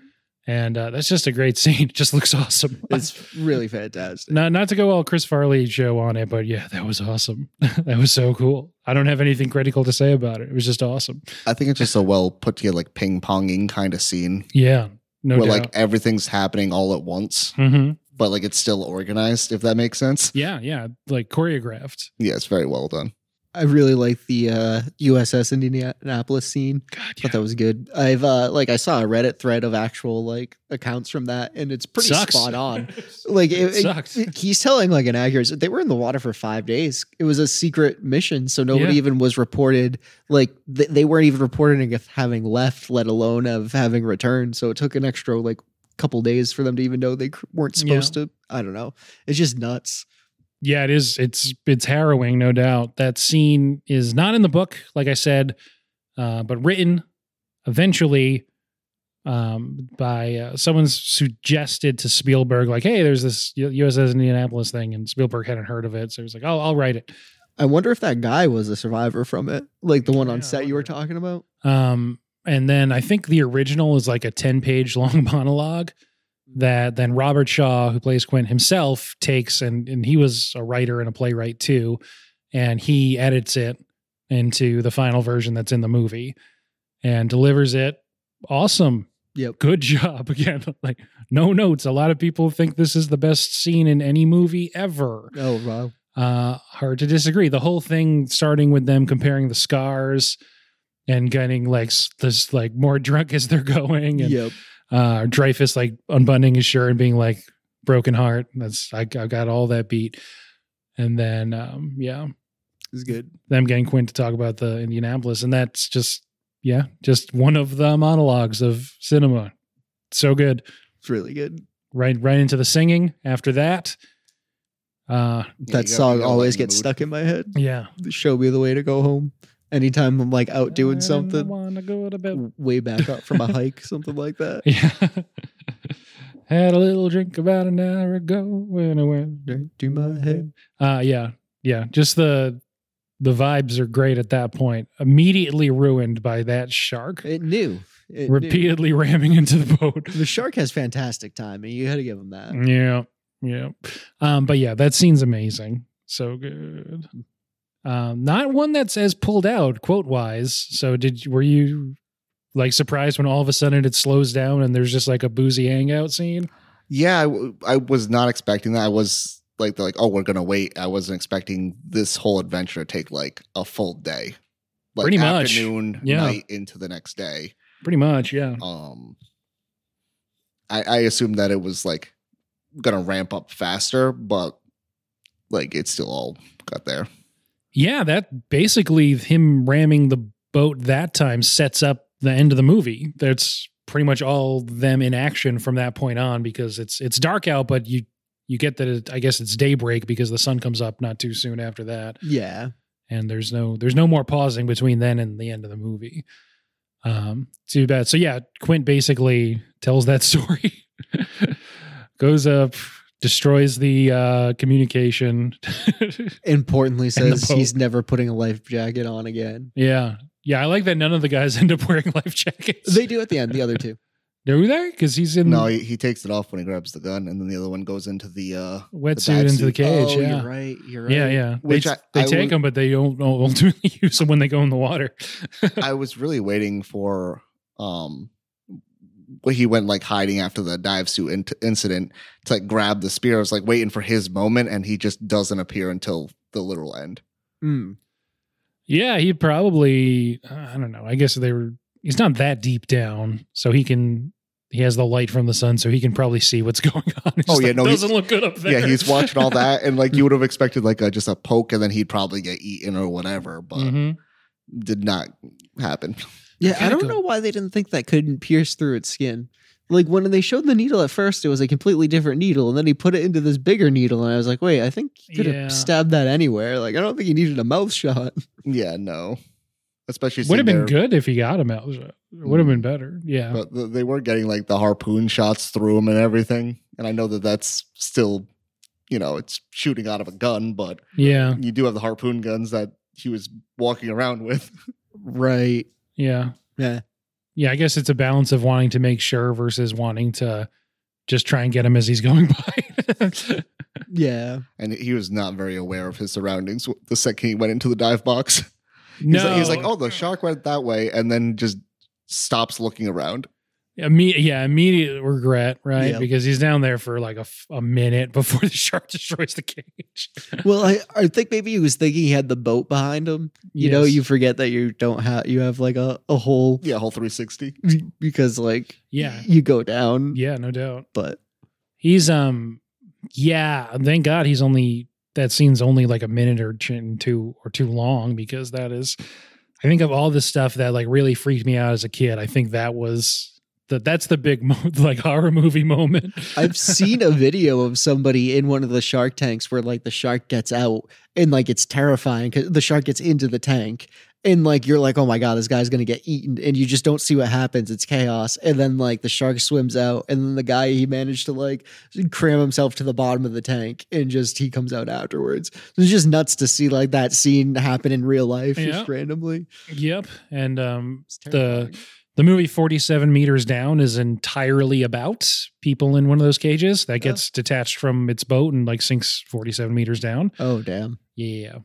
Speaker 1: And uh, that's just a great scene. It just looks awesome.
Speaker 2: it's really fantastic.
Speaker 1: not not to go all Chris Farley show on it, but yeah, that was awesome. that was so cool. I don't have anything critical to say about it. It was just awesome.
Speaker 3: I think it's just a well put together, like ping ponging kind of scene
Speaker 1: Yeah, no
Speaker 3: where
Speaker 1: doubt.
Speaker 3: like everything's happening all at once,
Speaker 1: hmm
Speaker 3: but like it's still organized. If that makes sense.
Speaker 1: Yeah, yeah, like choreographed.
Speaker 3: Yeah, it's very well done.
Speaker 2: I really like the uh, USS Indianapolis scene.
Speaker 1: God,
Speaker 2: I
Speaker 1: yeah.
Speaker 2: thought that was good. I've uh, like I saw a Reddit thread of actual like accounts from that, and it's pretty
Speaker 1: Sucks.
Speaker 2: spot on. Like it, it-
Speaker 1: Sucks.
Speaker 2: it- he's telling like an accurate. They were in the water for five days. It was a secret mission, so nobody
Speaker 1: Yeah.
Speaker 2: even was reported. Like th- they weren't even reporting of having left, let alone of having returned. So it took an extra like couple days for them to even know they cr- weren't supposed to. I don't know. It's just nuts.
Speaker 1: Yeah, it is. It's it's harrowing, no doubt. That scene is not in the book, like I said, uh, but written eventually um, by uh, someone suggested to Spielberg, like, "Hey, there's this USS Indianapolis thing," and Spielberg hadn't heard of it, so he was like, "Oh, I'll write it."
Speaker 2: I wonder if that guy was a survivor from it, like the one on
Speaker 1: Yeah,
Speaker 2: set you were talking about.
Speaker 1: Um, and then I think the original is like a 10 page long monologue that then Robert Shaw, who plays Quint himself, takes and and he was a writer and a playwright too, and he edits it into the final version that's in the movie and delivers it. Awesome.
Speaker 2: Yep.
Speaker 1: Good job. Again, like no notes. A lot of people think this is the best scene in any movie ever.
Speaker 2: Oh wow.
Speaker 1: Uh, hard to disagree. The whole thing starting with them comparing the scars and getting like this like more drunk as they're going, and
Speaker 2: Yep.
Speaker 1: Uh, Dreyfuss like unbuttoning his shirt and being like broken heart. That's I, I got all that beat, and then um, yeah,
Speaker 2: It's good.
Speaker 1: them getting Quint to talk about the Indianapolis, and that's just yeah, just one of the monologues of cinema. So good.
Speaker 2: It's really good.
Speaker 1: Right, right into the singing after that. Uh,
Speaker 2: that song always gets stuck in my head.
Speaker 1: yeah,
Speaker 2: Show me the way to go home. Anytime I'm like out doing
Speaker 1: I
Speaker 2: something,
Speaker 1: wanna go to bed.
Speaker 2: way back up from a hike, something like that.
Speaker 1: Yeah. Had a little drink about an hour ago when I went.
Speaker 2: To my head.
Speaker 1: Uh yeah. Yeah. Just the the vibes are great at that point. Immediately ruined by that shark
Speaker 2: It knew. It knew.
Speaker 1: repeatedly ramming into the boat.
Speaker 2: The shark has fantastic timing. You got to give him that.
Speaker 1: Yeah. Yeah. Um, but yeah, that scene's amazing. So good. Um, not one that's as pulled out quote wise. So did were you like surprised when all of a sudden it slows down and there's just like a boozy hangout scene?
Speaker 3: Yeah, I, w- I was not expecting that. I was like, like, oh, we're gonna wait. I wasn't expecting this whole adventure to take like a full day, like
Speaker 1: Pretty much.
Speaker 3: afternoon,
Speaker 1: Yeah.
Speaker 3: night into the next day.
Speaker 1: Pretty much, yeah.
Speaker 3: Um, I, I assumed that it was like gonna ramp up faster, but like it still all got there.
Speaker 1: Yeah, that basically him ramming the boat that time sets up the end of the movie. That's pretty much all them in action from that point on because it's it's dark out, but you you get that it, I guess it's daybreak because the sun comes up not too soon after that,
Speaker 2: Yeah.
Speaker 1: and there's no there's no more pausing between then and the end of the movie. Um, too bad. So yeah, Quint basically tells that story. Goes up, destroys the uh, communication.
Speaker 2: Importantly,
Speaker 1: And
Speaker 2: says he's never putting a life jacket on again.
Speaker 1: yeah, yeah. I like that none of the guys end up wearing life jackets.
Speaker 2: They do at the end. The other two.
Speaker 1: do they? Because he's in
Speaker 3: No, he, he takes it off when he grabs the gun, and then the other one goes into the. uh
Speaker 1: wetsuit
Speaker 3: bat
Speaker 1: into the cage.
Speaker 2: oh,
Speaker 1: yeah.
Speaker 2: you're right. You're right.
Speaker 1: Yeah, yeah.
Speaker 3: Which
Speaker 1: they
Speaker 3: I-
Speaker 1: they
Speaker 3: I
Speaker 1: take
Speaker 3: would-
Speaker 1: them, but they don't ultimately use them when they go in the water.
Speaker 3: I was really waiting for um when he went like hiding after the dive suit in- incident to like grab the spear. I was like waiting for his moment, and he just doesn't appear until the literal end.
Speaker 2: Hmm.
Speaker 1: Yeah, he probably. I don't know. I guess they were. He's not that deep down, so he can. He has the light from the sun, so he can probably see what's going on. It's
Speaker 3: Oh, yeah,
Speaker 1: like,
Speaker 3: no,
Speaker 1: doesn't look good up there.
Speaker 3: Yeah, he's watching all that, and like you would have expected like a, just a poke, and then he'd probably get eaten or whatever, but
Speaker 1: Mhm.
Speaker 3: did not happen.
Speaker 2: Yeah, I don't know why they didn't think that couldn't pierce through its skin. Like when they showed the needle at first, it was a completely different needle, and then he put it into this bigger needle, and I was like, "Wait, I think you could have
Speaker 1: Yeah.
Speaker 2: stabbed that anywhere. Like, I don't think he needed a mouth shot."
Speaker 3: Yeah, no, especially
Speaker 1: Would have been
Speaker 3: their-
Speaker 1: good if he got him out. It would have mm. been better. Yeah.
Speaker 3: but th- they were getting like the harpoon shots through him and everything. And I know that that's still, you know, it's shooting out of a gun, but
Speaker 1: yeah.
Speaker 3: you do have the harpoon guns that he was walking around with.
Speaker 2: right.
Speaker 1: Yeah.
Speaker 2: Yeah.
Speaker 1: Yeah. I guess it's a balance of wanting to make sure versus wanting to just try and get him as he's going by.
Speaker 2: Yeah.
Speaker 3: And he was not very aware of his surroundings the second he went into the dive box. He's,
Speaker 1: no.
Speaker 3: like, he's like, oh, the shark went that way, and then just stops looking around.
Speaker 1: Imme- yeah, immediate regret, right?
Speaker 2: Yep.
Speaker 1: Because he's down there for like a, f- a minute before the shark destroys the cage.
Speaker 2: Well, I, I think maybe he was thinking he had the boat behind him. You know, you forget that you don't have you have like a, a whole
Speaker 3: Yeah, whole 360.
Speaker 2: because like
Speaker 1: yeah,
Speaker 2: you go down.
Speaker 1: yeah, no doubt.
Speaker 2: But
Speaker 1: He's um, yeah. Thank God he's only that scene's only like a minute or two two or too long because that is. I think of all the stuff that like really freaked me out as a kid. I think that was the that's the big mo- like horror movie moment.
Speaker 2: I've seen a video of somebody in one of the shark tanks where like the shark gets out and like it's terrifying because the shark gets into the tank and like you're like, oh my god, this guy's gonna get eaten, and you just don't see what happens. It's chaos, and then like the shark swims out, and then the guy he managed to like cram himself to the bottom of the tank, and just he comes out afterwards. It's just nuts to see like that scene happen in real life,
Speaker 1: Yeah.
Speaker 2: just randomly.
Speaker 1: yep, and um, the. The movie 47 Meters Down is entirely about people in one of those cages that gets detached from its boat and like sinks 47 meters down.
Speaker 2: oh damn,
Speaker 1: Yeah.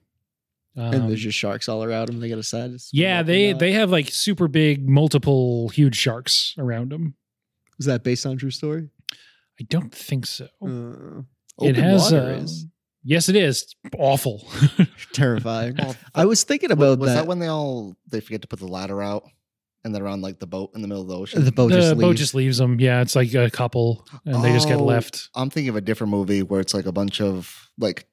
Speaker 2: and
Speaker 1: Um,
Speaker 2: there's just sharks all around them. They got to decide. to swim
Speaker 1: yeah, they they have like super big, multiple, huge sharks around them.
Speaker 2: is that based on true story?
Speaker 1: I don't think so.
Speaker 2: Uh,
Speaker 1: it
Speaker 2: open
Speaker 1: has.
Speaker 2: water
Speaker 1: uh,
Speaker 2: is
Speaker 1: yes, it is awful.
Speaker 2: terrifying. I was thinking about
Speaker 3: was
Speaker 2: that.
Speaker 3: that when they all they forget to put the ladder out and they're on like the boat in the middle of the ocean?
Speaker 2: the boat
Speaker 1: the
Speaker 2: just
Speaker 1: boat
Speaker 2: leaves.
Speaker 1: just leaves them. Yeah, it's like a couple, and they just get
Speaker 3: Oh.
Speaker 1: left.
Speaker 3: I'm thinking of a different movie where it's like a bunch of like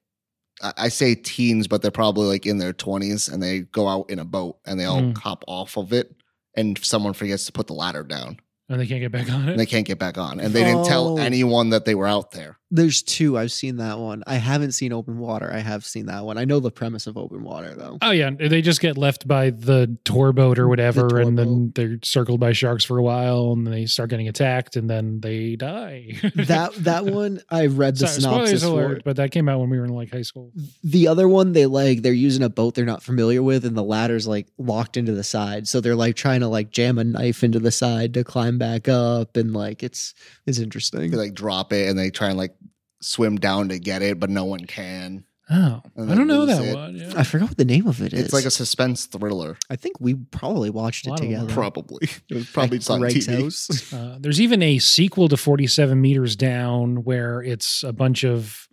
Speaker 3: I I say teens, but they're probably like in their 20s and they go out in a boat and they all
Speaker 1: Mm.
Speaker 3: hop off of it and someone forgets to put the ladder down
Speaker 1: and they can't get back on
Speaker 3: and
Speaker 1: it.
Speaker 3: they can't get back on and they didn't tell
Speaker 2: Oh.
Speaker 3: anyone that they were out there.
Speaker 2: There's two. I've seen that one. I haven't seen Open Water. I have seen that one. I know the premise of Open Water though.
Speaker 1: Oh yeah, they just get left by the tour boat or whatever,
Speaker 2: tour
Speaker 1: and then they're circled by sharks for a while, and they start getting attacked, and then they die.
Speaker 2: that that one I read the
Speaker 1: Sorry,
Speaker 2: synopsis
Speaker 1: spoilers
Speaker 2: for.
Speaker 1: alert, but that came out when we were in like high school.
Speaker 2: The other one, they like they're using a boat they're not familiar with, and the ladder's like locked into the side. So they're like trying to like jam a knife into the side to climb back up, and like it's it's interesting.
Speaker 3: They like drop it and they try and like swim down to get it, but no one can.
Speaker 1: Oh, I don't know that
Speaker 3: it.
Speaker 1: one. Yeah.
Speaker 2: I forgot what the name of it is.
Speaker 3: It's like a suspense thriller.
Speaker 2: I think we probably watched it
Speaker 1: lot of
Speaker 2: together.
Speaker 3: Probably. It was probably just on TV.
Speaker 2: house.
Speaker 1: Uh, there's even a sequel to 47 Meters Down where it's a bunch of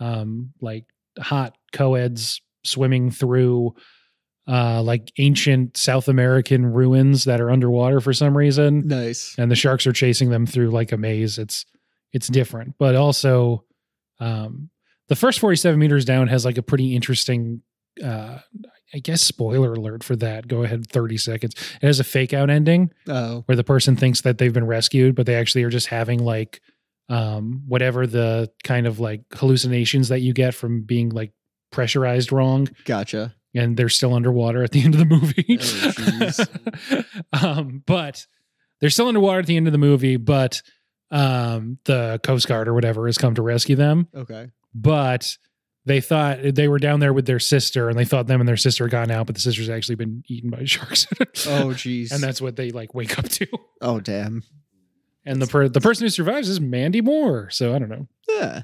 Speaker 1: um, like hot co-eds swimming through uh, like ancient South American ruins that are underwater for some reason.
Speaker 2: nice.
Speaker 1: and the sharks are chasing them through like a maze. It's it's different, but also um, the first 47 meters down has like a pretty interesting uh, I guess spoiler alert for that. Go ahead 30 seconds. It has a fake out ending
Speaker 2: Oh,
Speaker 1: where the person thinks that they've been rescued, but they actually are just having like um, whatever the kind of like hallucinations that you get from being like pressurized wrong.
Speaker 2: gotcha.
Speaker 1: And they're still underwater at the end of the movie.
Speaker 2: Oh,
Speaker 1: um, but they're still underwater at the end of the movie, but um, the Coast Guard or whatever has come to rescue them.
Speaker 2: Okay.
Speaker 1: But they thought they were down there with their sister, and they thought them and their sister had gone out, but the sister's actually been eaten by sharks.
Speaker 2: Oh, jeez.
Speaker 1: and that's what they like wake up to.
Speaker 2: oh, damn.
Speaker 1: And the per- the person who survives is Mandy Moore. So I don't know.
Speaker 2: Yeah.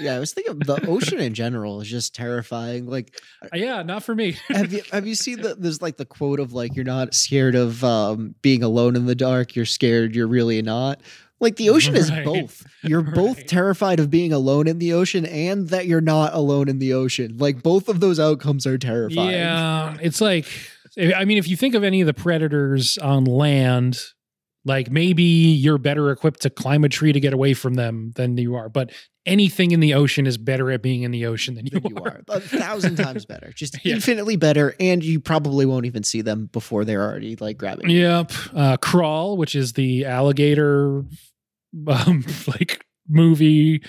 Speaker 2: Yeah, I was thinking the ocean in general is just terrifying. Like,
Speaker 1: Uh, yeah, not for me.
Speaker 2: have you have you seen the there's like the quote of like you're not scared of um being alone in the dark, you're scared you're really not. Like the ocean is both. You're both terrified of being alone in the ocean and that you're not alone in the ocean. Like both of those outcomes are terrifying.
Speaker 1: Yeah, it's like I mean, if you think of any of the predators on land, like maybe you're better equipped to climb a tree to get away from them than you are. But anything in the ocean is better at being in the ocean than you,
Speaker 2: Than you
Speaker 1: are.
Speaker 2: are a thousand times better, just
Speaker 1: Yeah.
Speaker 2: infinitely better, and you probably won't even see them before they're already like grabbing. you.
Speaker 1: Yep. Uh, Crawl, which is the alligator um, like movie.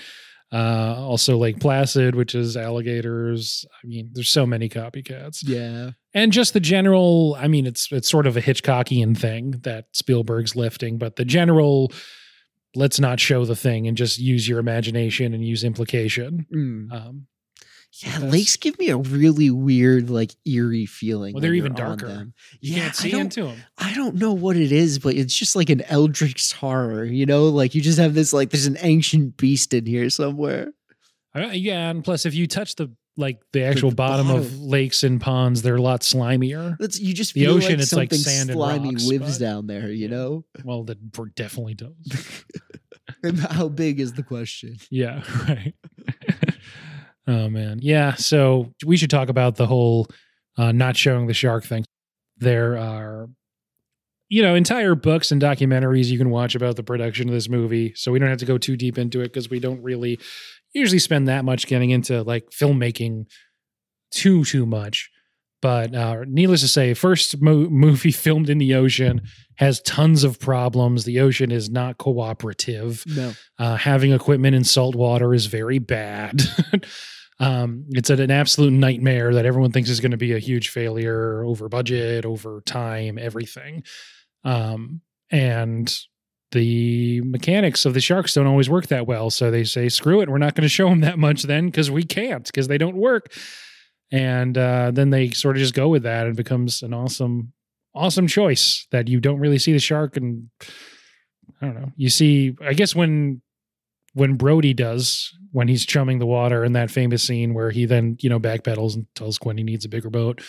Speaker 1: Uh, also Lake Placid, which is alligators. I mean, there's so many copycats.
Speaker 2: Yeah,
Speaker 1: and just the general i mean it's it's sort of a hitchcockian thing that spielberg's lifting but the general let's not show the thing and just use your imagination and use implication
Speaker 2: Mm.
Speaker 1: um,
Speaker 2: yeah. Lakes give me a really weird, like eerie feeling.
Speaker 1: Well, they're even darker.
Speaker 2: them.
Speaker 1: you
Speaker 2: Yeah,
Speaker 1: can't
Speaker 2: I
Speaker 1: see
Speaker 2: don't-
Speaker 1: into them
Speaker 2: I don't know what it is, but it's just like an eldritch horror, you know? Like you just have this like there's an ancient beast in here somewhere.
Speaker 1: Uh, yeah and plus if you touch the like the actual
Speaker 2: the
Speaker 1: bottom, of lakes and ponds they're a lot slimier
Speaker 2: That's you just
Speaker 1: The
Speaker 2: feel
Speaker 1: ocean,
Speaker 2: like
Speaker 1: it's like
Speaker 2: something
Speaker 1: sand and
Speaker 2: slimy
Speaker 1: rocks,
Speaker 2: lives
Speaker 1: but-
Speaker 2: down there, you know?
Speaker 1: well that definitely does
Speaker 2: And how big is the question?
Speaker 1: yeah right. Oh man. Yeah so we should talk about the whole uh, not showing the shark thing. There are you know entire books and documentaries you can watch about the production of this movie so we don't have to go too deep into it because we don't really usually spend that much getting into like filmmaking too too much but uh, needless to say first mo- movie filmed in the ocean has tons of problems the ocean is not cooperative
Speaker 2: No.
Speaker 1: uh, having equipment in salt water is very bad. um, it's an, absolute nightmare that everyone thinks is going to be a huge failure over budget, over time, everything. Um, and the mechanics of the sharks don't always work that well. So they say, screw it. We're not going to show them that much then because we can't, because they don't work. And uh, then they sort of just go with that and becomes an awesome, awesome choice that you don't really see the shark and I don't know. You see, I guess when when Brody does when he's chumming the water in that famous scene where he then you know backpedals and tells Quint he needs a bigger boat.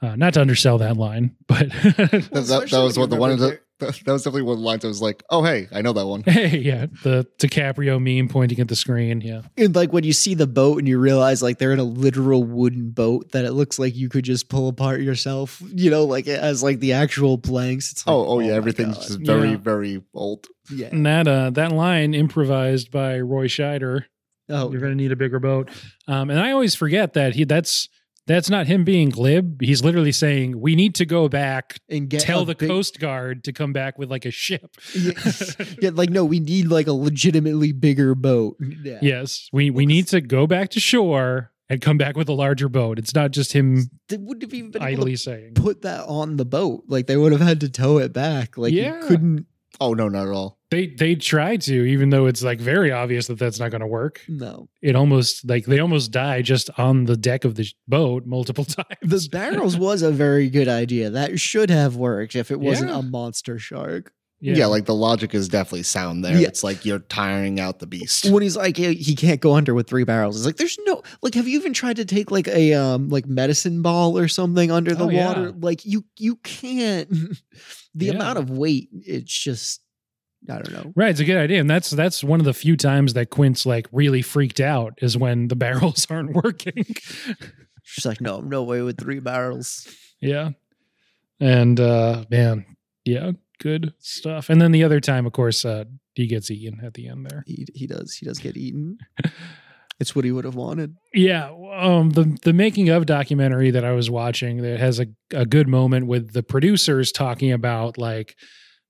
Speaker 1: Uh, not to undersell that line, but
Speaker 3: That, that, was what the one of the, that was definitely one of the lines I was like, oh hey, I know that one.
Speaker 1: hey, yeah, the DiCaprio meme pointing at the screen. Yeah,
Speaker 2: And like when you see the boat and you realize like they're in a literal wooden boat that it looks like you could just pull apart yourself, you know, like it has like the actual planks. It's like,
Speaker 3: Oh, oh yeah,
Speaker 2: my
Speaker 3: everything's
Speaker 2: God.
Speaker 3: just very,
Speaker 1: Yeah.
Speaker 3: very old.
Speaker 2: yeah.
Speaker 1: and that uh, that line improvised by Roy Scheider.
Speaker 2: Oh,
Speaker 1: You're going to need a bigger boat, um, and I always forget that he that's. That's not him being glib. He's literally saying we need to go back
Speaker 2: and get
Speaker 1: tell the
Speaker 2: big-
Speaker 1: Coast Guard to come back with like a ship.
Speaker 2: Yeah, yeah, like no, we need like a legitimately bigger boat. Yeah.
Speaker 1: yes, we we need to go back to shore and come back with a larger boat. It's not just him
Speaker 2: They wouldn't have even been able
Speaker 1: idly
Speaker 2: to
Speaker 1: saying.
Speaker 2: put that on the boat. Like they would have had to tow it back. Like
Speaker 1: Yeah.
Speaker 2: you couldn't.
Speaker 3: Oh no, not at all.
Speaker 1: They they try to, even though it's like very obvious that that's not going to work.
Speaker 2: No,
Speaker 1: It almost like they almost die just on the deck of the boat multiple times.
Speaker 2: the barrels was a very good idea. That should have worked if it wasn't
Speaker 1: Yeah.
Speaker 2: a monster shark.
Speaker 3: Yeah. like the logic is definitely sound there.
Speaker 2: Yeah.
Speaker 3: It's like you're tiring out the beast.
Speaker 2: when he's like he he can't go under with three barrels it's like there's no like have you even tried to take like a um like medicine ball or something under the
Speaker 1: Oh, yeah.
Speaker 2: water like you you can't the
Speaker 1: Yeah.
Speaker 2: amount of weight it's just i don't know
Speaker 1: right. It's a good idea, and that's that's one of the few times that Quint's like really freaked out is when the barrels aren't working.
Speaker 2: she's like no no way with three barrels
Speaker 1: Yeah. And uh man, yeah, good stuff. And then the other time, of course, uh he gets eaten at the end there.
Speaker 2: he he does he does get eaten it's what he would have wanted
Speaker 1: Yeah. Um the the making of documentary that I was watching that has a, a good moment with the producers talking about like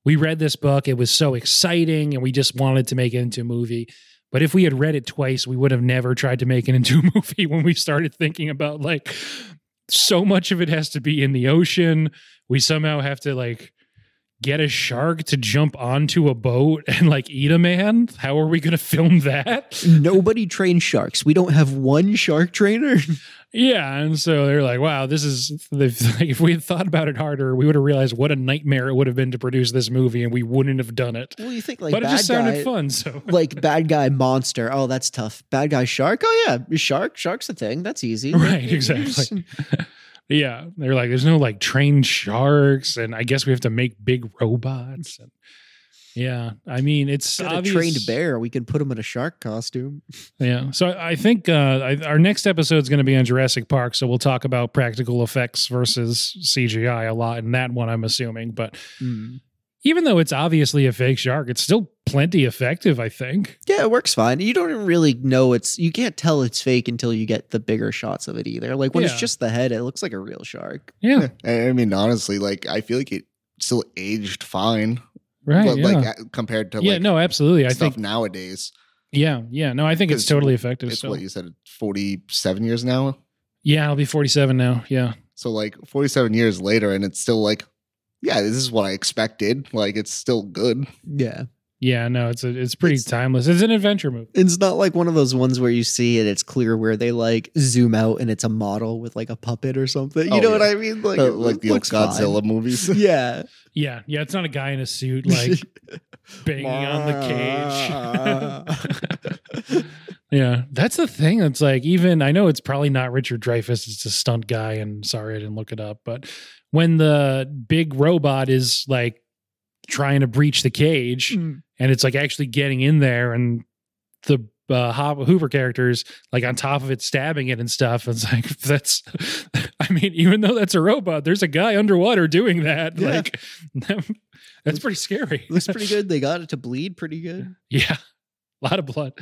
Speaker 1: we read this book, it was so exciting, and we just wanted to make it into a movie. But if we had read it twice, we would have never tried to make it into a movie when we started thinking about like so much of it has to be in the ocean. We somehow have to like get a shark to jump onto a boat and like eat a man. How are we going to film that?
Speaker 2: Nobody trains sharks. We don't have one shark trainer.
Speaker 1: Yeah, and so they're like, "Wow, this is." If we had thought about it harder, we would have realized what a nightmare it would have been to produce this movie, and we wouldn't have done it.
Speaker 2: well, you think like
Speaker 1: but it just sounded
Speaker 2: guy,
Speaker 1: fun. So
Speaker 2: like bad guy monster. Oh, that's tough. Bad guy shark. Oh yeah, shark. Shark's a thing. That's easy.
Speaker 1: Right, exactly. Yeah, they're like, "There's no like trained sharks," and I guess we have to make big robots. And yeah, I mean, it's
Speaker 2: a trained bear. We can put him in a shark costume.
Speaker 1: Yeah. So I I think uh, I, our next episode is going to be on Jurassic Park. So we'll talk about practical effects versus CGI a lot in that one, I'm assuming. But
Speaker 2: Mm.
Speaker 1: Even though it's obviously a fake shark, it's still plenty effective, I think.
Speaker 2: Yeah, it works fine. You don't even really know it's. You can't tell it's fake until you get the bigger shots of it either. Like when
Speaker 1: Yeah.
Speaker 2: it's just the head, it looks like a real shark.
Speaker 1: Yeah.
Speaker 3: I I mean, honestly, like I feel like it still aged fine,
Speaker 1: Right.
Speaker 3: but
Speaker 1: yeah.
Speaker 3: like compared to
Speaker 1: yeah.
Speaker 3: like
Speaker 1: No, absolutely. I think.
Speaker 3: nowadays.
Speaker 1: Yeah. Yeah. No, I think it's
Speaker 3: 'Cause
Speaker 1: totally effective.
Speaker 3: It's
Speaker 1: so.
Speaker 3: what you said, forty-seven years now.
Speaker 1: yeah. I'll be 47 now. Yeah.
Speaker 3: So like forty-seven years later, and it's still like, yeah, this is what I expected. Like it's still good.
Speaker 2: Yeah.
Speaker 1: Yeah. No, it's a, it's pretty
Speaker 2: It's-
Speaker 1: timeless. It's an adventure movie.
Speaker 2: It's not like one of those ones where you see it, it's clear where they like zoom out and it's a model with like a puppet or something. You
Speaker 3: Oh,
Speaker 2: know
Speaker 3: yeah.
Speaker 2: what I mean? Like,
Speaker 3: Uh,
Speaker 2: it
Speaker 3: like the old
Speaker 2: looks fine.
Speaker 3: Godzilla movies.
Speaker 2: Yeah.
Speaker 1: Yeah. Yeah. It's not a guy in a suit like banging on the cage. yeah, that's the thing. It's like even I know it's probably not Richard Dreyfuss. It's a stunt guy, and sorry I didn't look it up. But when the big robot is like trying to breach the cage,
Speaker 2: Mm.
Speaker 1: and it's like actually getting in there, and the uh, Hooper characters like on top of it, stabbing it and stuff. It's like that's. I mean, even though that's a robot, there's a guy underwater doing that.
Speaker 2: Yeah.
Speaker 1: Like that's pretty scary.
Speaker 2: Looks pretty good. They got it to bleed pretty good.
Speaker 1: Yeah, a lot of blood.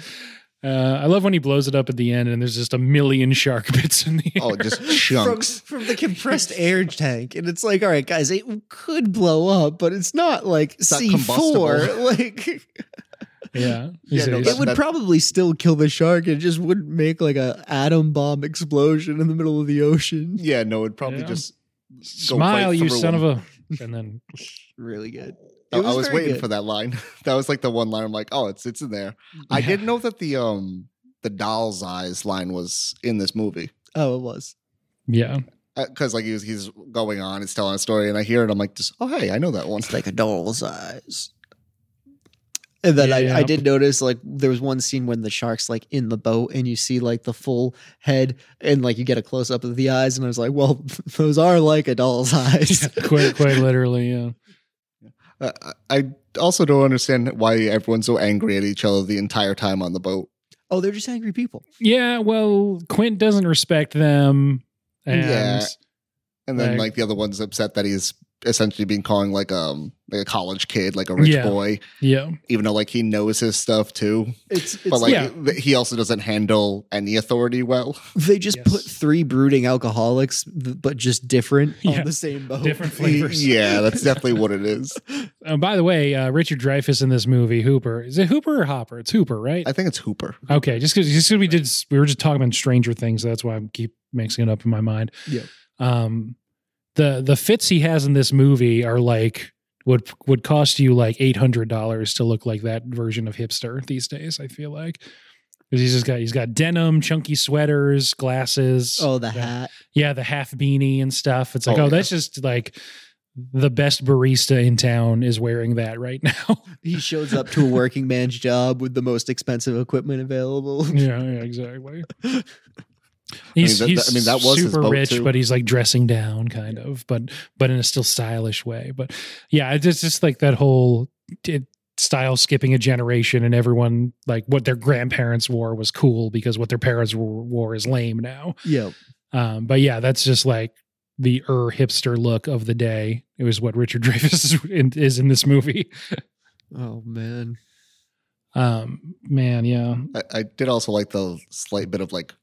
Speaker 1: Uh, I love when he blows it up at the end, and there's just a million shark bits in the air.
Speaker 3: Oh, just
Speaker 2: From,
Speaker 3: chunks.
Speaker 2: from the compressed air tank. And it's like, all right, guys, it could blow up, but it's not like C4. Like
Speaker 1: yeah.
Speaker 3: Yeah, no, that-
Speaker 2: it would probably still kill the shark. It just wouldn't make like a atom bomb explosion in the middle of the ocean.
Speaker 3: Yeah, no, it'd probably
Speaker 1: Yeah.
Speaker 3: just go
Speaker 1: smile,
Speaker 3: right
Speaker 1: you son
Speaker 3: him.
Speaker 1: of a. And then
Speaker 2: Really good.
Speaker 3: I, I was waiting
Speaker 2: good.
Speaker 3: for that line. that was like the one line. I'm like, oh, it's it's in there. I didn't know that the um the doll's eyes line was in this movie
Speaker 2: Oh, it was.
Speaker 1: yeah,
Speaker 3: because like he was he's going on, it's telling a story, and I hear it. I'm like, just oh hey, I know that one.
Speaker 2: It's like a doll's eyes. And then I, I
Speaker 1: Yeah.
Speaker 2: did notice like there was one scene when the shark's like in the boat and you see like the full head and like you get a close up of the eyes and I was like, well, those are like a doll's eyes.
Speaker 1: quite quite literally. Yeah.
Speaker 3: Uh, I also don't understand why everyone's so angry at each other the entire time on the boat.
Speaker 2: oh, they're just angry people.
Speaker 1: Yeah. Well, Quint doesn't respect them, and
Speaker 3: Yeah. And then
Speaker 1: Like-
Speaker 3: like the other one's upset that he's essentially being calling like um like a college kid, like a rich
Speaker 1: Yeah.
Speaker 3: boy,
Speaker 1: yeah,
Speaker 3: even though like he knows his stuff too.
Speaker 2: It's, it's
Speaker 3: But like
Speaker 1: Yeah.
Speaker 3: he also doesn't handle any authority well.
Speaker 2: they just
Speaker 1: Yes.
Speaker 2: put three brooding alcoholics, but just different
Speaker 1: Yeah.
Speaker 2: on the same boat.
Speaker 1: different flavors.
Speaker 3: yeah, that's definitely what it is.
Speaker 1: Oh, by the way, uh, Richard Dreyfuss in this movie, Hooper. Is it Hooper or Hopper? It's Hooper, right?
Speaker 3: I think it's Hooper.
Speaker 1: Okay, just because just 'cause we did, we were just talking about Stranger Things. so That's why I keep mixing it up in my mind.
Speaker 2: Yeah.
Speaker 1: Um, the the fits he has in this movie are like would would cost you like eight hundred dollars to look like that version of hipster these days. I feel like because he's just got he's got denim, chunky sweaters, glasses.
Speaker 2: Oh, the
Speaker 1: yeah,
Speaker 2: hat.
Speaker 1: yeah, the half beanie and stuff. It's like,
Speaker 3: Oh,
Speaker 1: oh,
Speaker 3: yeah.
Speaker 1: that's just like the best barista in town is wearing that right now.
Speaker 2: He shows up to a working man's job with the most expensive equipment available.
Speaker 1: yeah, yeah, exactly. He's,
Speaker 3: that-
Speaker 1: he's
Speaker 3: that- I mean, that was
Speaker 1: super rich,
Speaker 3: too.
Speaker 1: but he's like dressing down, kind of, but but in a still stylish way. But yeah, it's just, just like that whole it, style skipping a generation, and everyone like what their grandparents wore was cool because what their parents wore, wore is lame now.
Speaker 2: Yep.
Speaker 1: Um, but yeah, that's just like the er hipster look of the day. It was what Richard Dreyfuss is in, is in this movie.
Speaker 2: Oh man.
Speaker 1: Um, man, yeah,
Speaker 3: I, I did also like the slight bit of like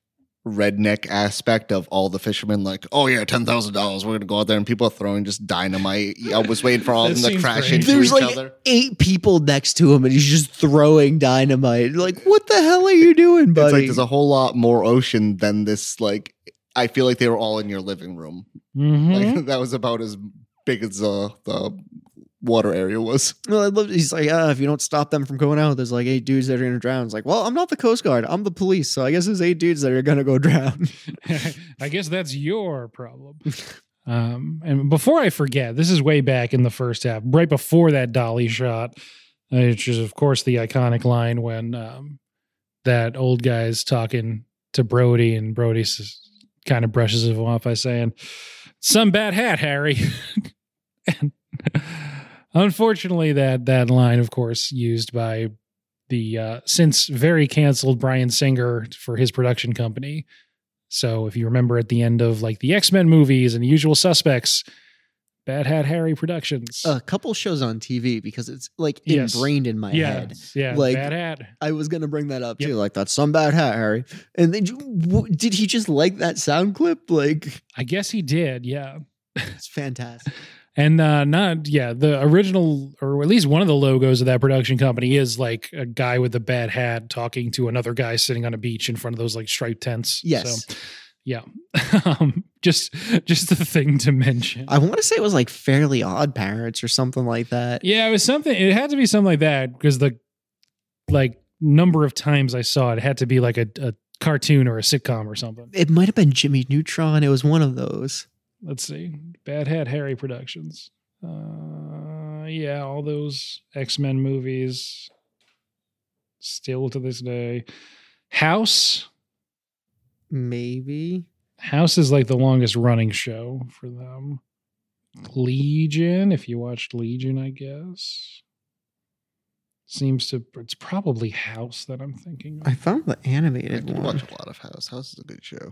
Speaker 3: redneck aspect of all the fishermen. Like, oh yeah, ten thousand dollars. We're gonna go out there, and people are throwing just dynamite. I was waiting for all
Speaker 1: That
Speaker 3: of them to
Speaker 1: seems
Speaker 3: crash
Speaker 1: great.
Speaker 3: into
Speaker 2: There's
Speaker 3: each
Speaker 2: like
Speaker 3: other.
Speaker 2: eight people next to him and he's just throwing dynamite. Like, what the hell are you doing,
Speaker 3: It's like
Speaker 2: buddy?
Speaker 3: there's a whole lot more ocean than this like I feel like they were all in your living room.
Speaker 1: Mhm.
Speaker 3: Like that was about as big as the the water area was.
Speaker 2: Well, I love. He's like, ah, if you don't stop them from going out, there's like eight dudes that are gonna drown. It's like, well, I'm not the Coast Guard. I'm the police. So I guess there's eight dudes that are gonna go drown.
Speaker 1: I guess that's your problem. Um, and before I forget, this is way back in the first half, right before that dolly shot, uh, which is of course the iconic line when um, that old guy's talking to Brody, and Brody kind of brushes him off by saying, "Some bad hat, Harry." and unfortunately, that that line, of course, used by the uh, since very canceled Bryan Singer for his production company. So if you remember at the end of like the X Men movies and the Usual Suspects, Bad Hat Harry Productions.
Speaker 2: a couple shows on TV because it's like
Speaker 1: Yes.
Speaker 2: ingrained in my
Speaker 1: yeah,
Speaker 2: head.
Speaker 1: yeah,
Speaker 2: Like-
Speaker 1: Bad Hat.
Speaker 2: I was gonna bring that up
Speaker 1: Yep.
Speaker 2: too. Like that's some bad hat, Harry. And then did he just like that sound clip? Like
Speaker 1: I guess he did. Yeah.
Speaker 2: it's fantastic.
Speaker 1: And uh not yeah, the original or at least one of the logos of that production company is like a guy with a bad hat talking to another guy sitting on a beach in front of those like striped tents.
Speaker 2: Yes.
Speaker 1: So yeah. um just just the thing to mention.
Speaker 2: I want to say it was like Fairly Odd Parents or something like that.
Speaker 1: Yeah, it was something. It had to be something like that because the like number of times I saw it, it had to be like a, a cartoon or a sitcom or something.
Speaker 2: It might have been Jimmy Neutron. It was one of those.
Speaker 1: Let's see, Bad Hat Harry Productions. Uh, yeah, all those X Men movies. Still to this day, House.
Speaker 2: Maybe.
Speaker 1: House is like the longest running show for them. Legion, if you watched Legion, I guess. Seems to it's probably House that I'm thinking of.
Speaker 2: I found the
Speaker 3: I
Speaker 2: animated
Speaker 3: do
Speaker 2: one.
Speaker 3: watch a lot of House. House is a good show.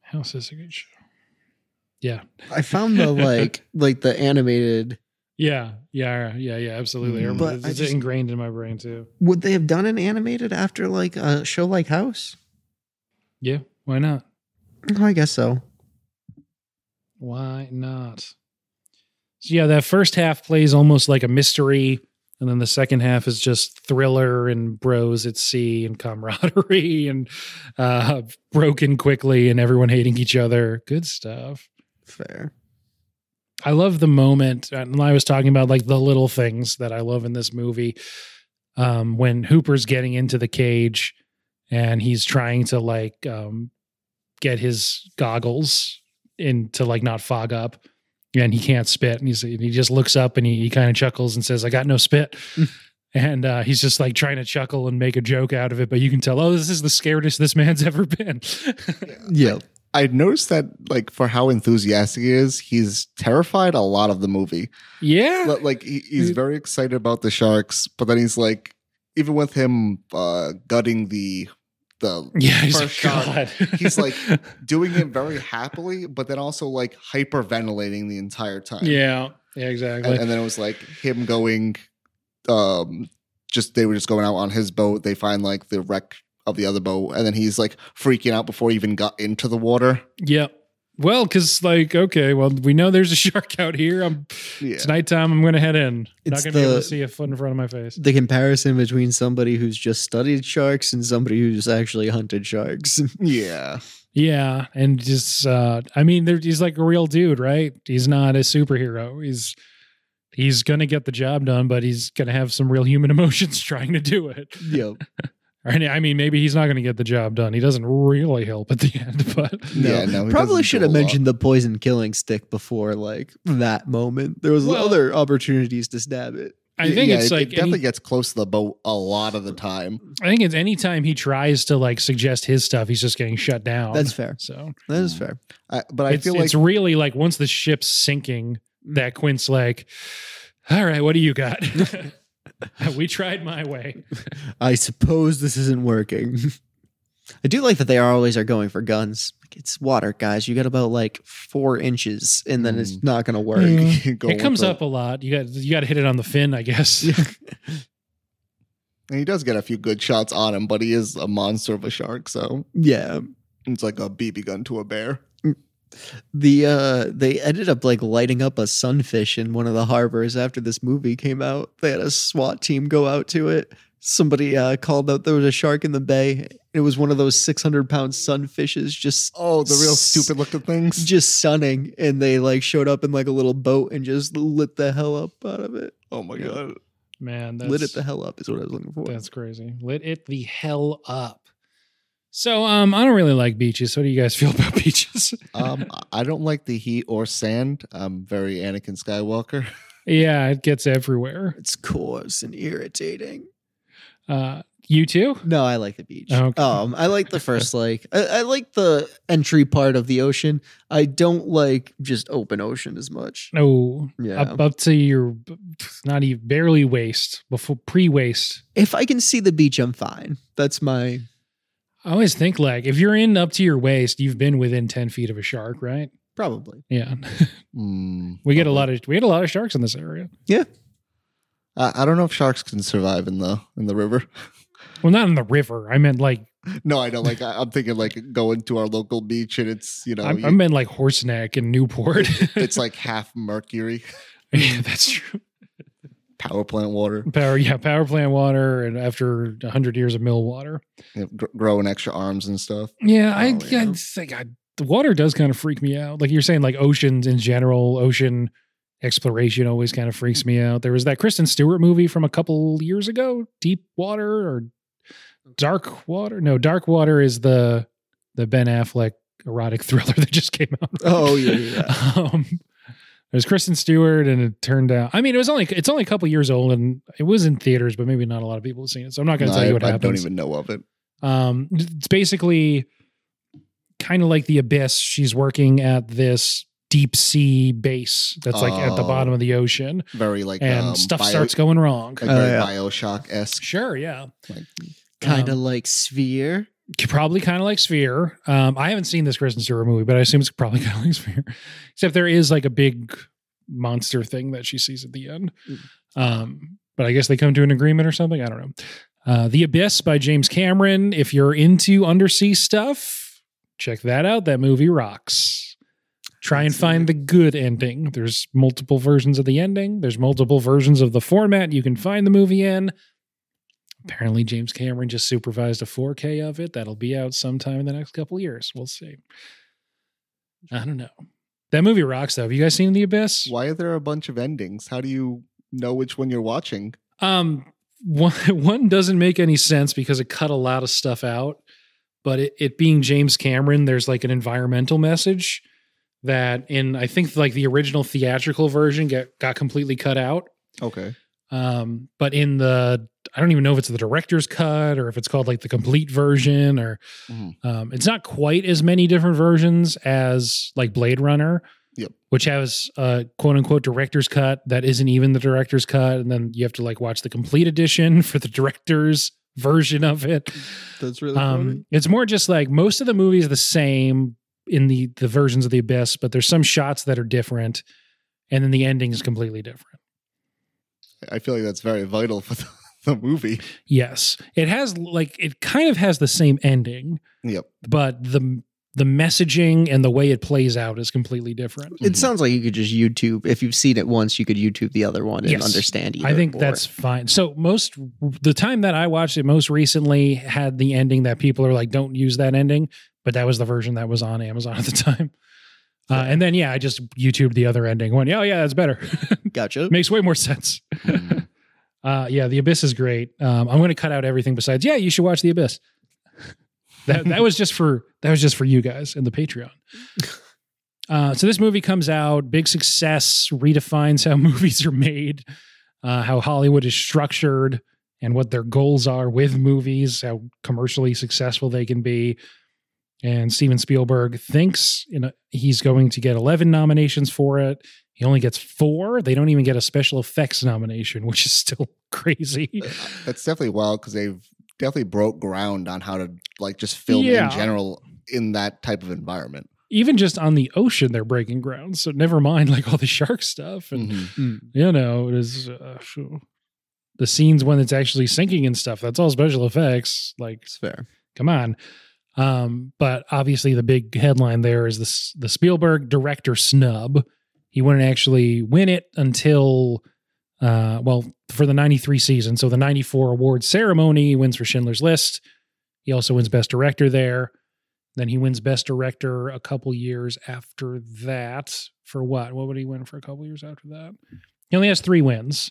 Speaker 1: House is a good show. Yeah.
Speaker 2: I found the like like the animated.
Speaker 1: Yeah. Yeah. Yeah. Yeah. Absolutely.
Speaker 3: Mm.
Speaker 2: But
Speaker 1: it's
Speaker 2: just-
Speaker 1: ingrained in my brain too.
Speaker 2: Would they have done an animated after like a show like House?
Speaker 1: Yeah. Why not?
Speaker 2: I guess so.
Speaker 1: Why not? So yeah, that first half plays almost like a mystery, and then the second half is just thriller and bros at sea and camaraderie and uh, broken quickly and everyone hating each other. Good stuff.
Speaker 2: Fair.
Speaker 1: I love the moment. And I was talking about like the little things that I love in this movie. Um, when Hooper's getting into the cage and he's trying to like um, get his goggles in to like not fog up and he can't spit and he's, he just looks up and he, he kind of chuckles and says, I got no spit. and uh, he's just like trying to chuckle and make a joke out of it. But you can tell, oh, this is the scaredest this man's ever been.
Speaker 2: Yeah.
Speaker 3: I noticed that, like, for how enthusiastic he is, he's terrified a lot of the movie.
Speaker 1: yeah.
Speaker 3: Li- Like, he, he's very excited about the sharks, but then he's like, even with him uh, gutting the the
Speaker 1: Yeah, he's
Speaker 3: first
Speaker 1: like,
Speaker 3: shot, he's like doing it very happily, but then also like hyperventilating the entire time.
Speaker 1: yeah, yeah, exactly.
Speaker 3: and, and then it was like him going, um, just they were just going out on his boat. They find like the wreck of the other boat, and then he's like freaking out before he even got into the water.
Speaker 1: yeah. Well, because like, okay, well, we know there's a shark out here. I'm
Speaker 3: Yeah,
Speaker 1: it's nighttime. I'm gonna head in.
Speaker 2: It's
Speaker 1: Not gonna be able to see a foot in front of my face.
Speaker 2: The comparison between somebody who's just studied sharks and somebody who's actually hunted sharks.
Speaker 3: yeah.
Speaker 1: Yeah, and just uh I mean, there, he's like a real dude, right? He's not a superhero. He's he's gonna get the job done, but he's gonna have some real human emotions trying to do it.
Speaker 2: yep.
Speaker 1: And I mean, maybe he's not gonna get the job done. He doesn't really help at the end, but
Speaker 2: No.
Speaker 3: Yeah, no,
Speaker 2: Probably should have mentioned the poison killing stick before like that moment. There was
Speaker 1: Well-
Speaker 2: other opportunities to stab it.
Speaker 1: I think
Speaker 3: Yeah,
Speaker 1: it's
Speaker 3: it-
Speaker 1: like
Speaker 3: it definitely
Speaker 1: any-
Speaker 3: gets close to the boat a lot of the time.
Speaker 1: I think it's anytime he tries to like suggest his stuff, he's just getting shut down.
Speaker 2: That's fair.
Speaker 1: so
Speaker 2: That is mm. fair.
Speaker 3: I, but I
Speaker 1: it's,
Speaker 3: feel like
Speaker 1: it's really like once the ship's sinking, that mm. Quint's like, all right, what do you got? we tried my way.
Speaker 2: I suppose this isn't working. I do like that they are always are going for guns. Like, it's water, guys. You got about like four inches, and then it's
Speaker 3: Mm.
Speaker 2: not going to work.
Speaker 1: Yeah.
Speaker 3: Go
Speaker 1: it comes
Speaker 3: the-
Speaker 1: up a lot. You got you got to hit it on the fin, I guess.
Speaker 3: And he does get a few good shots on him, but he is a monster of a shark, so
Speaker 2: yeah.
Speaker 3: it's like a BB gun to a bear.
Speaker 2: The uh they ended up like lighting up a sunfish in one of the harbors after this movie came out. They had a SWAT team go out to it. Somebody uh, called out there was a shark in the bay. It was one of those 600 pound sunfishes just
Speaker 3: Oh, the real
Speaker 2: S-
Speaker 3: stupid looking things.
Speaker 2: just sunning and they like showed up in like a little boat and just lit the hell up out of it.
Speaker 3: Oh my
Speaker 2: Yeah.
Speaker 3: god.
Speaker 1: Man, that's,
Speaker 2: lit it the hell up is what I was looking for.
Speaker 1: That's crazy. Lit it the hell up. So, um, I don't really like beaches. What do you guys feel about beaches?
Speaker 3: Um, I don't like the heat or sand. I'm very Anakin Skywalker.
Speaker 1: yeah, it gets everywhere.
Speaker 2: It's coarse and irritating.
Speaker 1: Uh, you too?
Speaker 2: No, I like the beach.
Speaker 1: Okay.
Speaker 2: Um, I like the first like I, I like the entry part of the ocean. I don't like just open ocean as much.
Speaker 1: No,
Speaker 2: Yeah.
Speaker 1: up, up to your not even barely waist before pre waist.
Speaker 2: If I can see the beach, I'm fine. That's my
Speaker 1: I always think like if you're in up to your waist, you've been within ten feet of a shark, right?
Speaker 2: probably.
Speaker 1: Yeah,
Speaker 3: Mm,
Speaker 1: we get a lot of we get a lot of sharks in this area.
Speaker 3: I, I don't know if sharks can survive in the in the river.
Speaker 1: Well, not in the river. I meant like
Speaker 3: No, I don't. Like I, I'm thinking like going to our local beach and it's you know
Speaker 1: I,
Speaker 3: you-
Speaker 1: I meant like Horseneck and Newport.
Speaker 3: it's like half mercury,
Speaker 1: yeah, that's true.
Speaker 3: Power plant water,
Speaker 1: Power, yeah, power plant water, and after hundred years of mill water.
Speaker 3: know, gr- growing extra arms and stuff.
Speaker 1: Yeah, I,
Speaker 2: Oh, yeah.
Speaker 1: I think I, the water does kind of freak me out. Like you're saying, like oceans in general, ocean exploration always kind of freaks me out. There was that Kristen Stewart movie from a couple years ago, Deep Water or Dark Water. No, Dark Water is the the Ben Affleck erotic thriller that just came out.
Speaker 2: Oh yeah, yeah. yeah.
Speaker 1: Um, um, there's Kristen Stewart, and it turned out. I mean, it was only it's only a couple years old, and it was in theaters, but maybe not a lot of people have seen it. So I'm not going to
Speaker 3: No,
Speaker 1: tell you what happened.
Speaker 3: I
Speaker 1: happens.
Speaker 3: don't even know of it.
Speaker 1: Um, it's basically kind of like the abyss. She's working at this deep sea base that's like at the
Speaker 3: Oh.
Speaker 1: bottom of the ocean,
Speaker 3: Very like
Speaker 1: and
Speaker 3: um,
Speaker 1: stuff
Speaker 3: bio-
Speaker 1: starts going wrong.
Speaker 3: like
Speaker 2: Oh,
Speaker 3: very
Speaker 2: yeah.
Speaker 3: Bioshock esque.
Speaker 1: Sure, yeah,
Speaker 3: Like,
Speaker 2: Kind of
Speaker 1: Um,
Speaker 2: like Sphere.
Speaker 1: Probably kind of like Sphere. Um, I haven't seen this Kristen Stewart movie, but I assume it's probably kind of like Sphere, except there is like a big monster thing that she sees at the end. Um, but I guess they come to an agreement or something. I don't know. Uh, the Abyss by James Cameron. If you're into undersea stuff, check that out. That movie rocks. Try and find the good ending. There's multiple versions of the ending. There's multiple versions of the format you can find the movie in. Apparently, James Cameron just supervised a 4K of it. That'll be out sometime in the next couple years. We'll see. I don't know. That movie rocks, though. Have you guys seen The Abyss?
Speaker 3: why are there a bunch of endings? How do you know which one you're watching?
Speaker 1: Um, one, one doesn't make any sense because it cut a lot of stuff out. But it, it being James Cameron, there's like an environmental message that in I think like the original theatrical version get got completely cut out.
Speaker 3: Okay.
Speaker 1: Um, but in the I don't even know if it's the director's cut or if it's called like the complete version or
Speaker 3: Mhm.
Speaker 1: um, it's not quite as many different versions as like Blade Runner.
Speaker 3: Yep.
Speaker 1: Which has a quote unquote director's cut that isn't even the director's cut. And then you have to like watch the complete edition for the director's version of it.
Speaker 2: That's really funny.
Speaker 1: Um, it's more just like most of the movies the same in the the versions of the abyss, but there's some shots that are different, and then the ending is completely different.
Speaker 3: I feel like that's very vital for the, the movie.
Speaker 1: Yes, it has like it kind of has the same ending,
Speaker 3: Yep.
Speaker 1: but the the messaging and the way it plays out is completely different.
Speaker 2: It
Speaker 3: Mhm.
Speaker 2: sounds like you could just YouTube. If you've seen it once, you could YouTube the other one and
Speaker 1: Yes.
Speaker 2: understand either.
Speaker 1: I think
Speaker 2: or.
Speaker 1: that's fine. So most the time that I watched it most recently had the ending that people are like, don't use that ending, but that was the version that was on Amazon at the time. Uh, and then yeah, I just YouTubed the other ending. Went, oh yeah, that's better.
Speaker 2: gotcha.
Speaker 1: Makes way more sense. Uh, yeah, The Abyss is great. Um, I'm going to cut out everything besides. Yeah, you should watch The Abyss. that that was just for that was just for you guys in the Patreon. Uh, so this movie comes out, big success, redefines how movies are made, uh, how Hollywood is structured, and what their goals are with movies, how commercially successful they can be. And Steven Spielberg thinks you know, he's going to get 11 nominations for it. He only gets four. They don't even get a special effects nomination, which is still crazy.
Speaker 3: That's definitely wild because they've definitely broke ground on how to like just film
Speaker 1: Yeah.
Speaker 3: in general in that type of environment.
Speaker 1: Even just on the ocean, they're breaking ground. So never mind like all the shark stuff. And,
Speaker 3: Mhm.
Speaker 2: Mm.
Speaker 1: you know, it is uh, the scenes when it's actually sinking and stuff. That's all special effects. Like,
Speaker 2: It's fair.
Speaker 1: come on. Um, but obviously, the big headline there is this the Spielberg director snub. He wouldn't actually win it until Uh, well, for the 93 season. So the 94 award ceremony he wins for Schindler's List. He also wins Best Director there. Then he wins Best Director a couple years after that. For what? What would he win for a couple years after that? He only has three wins: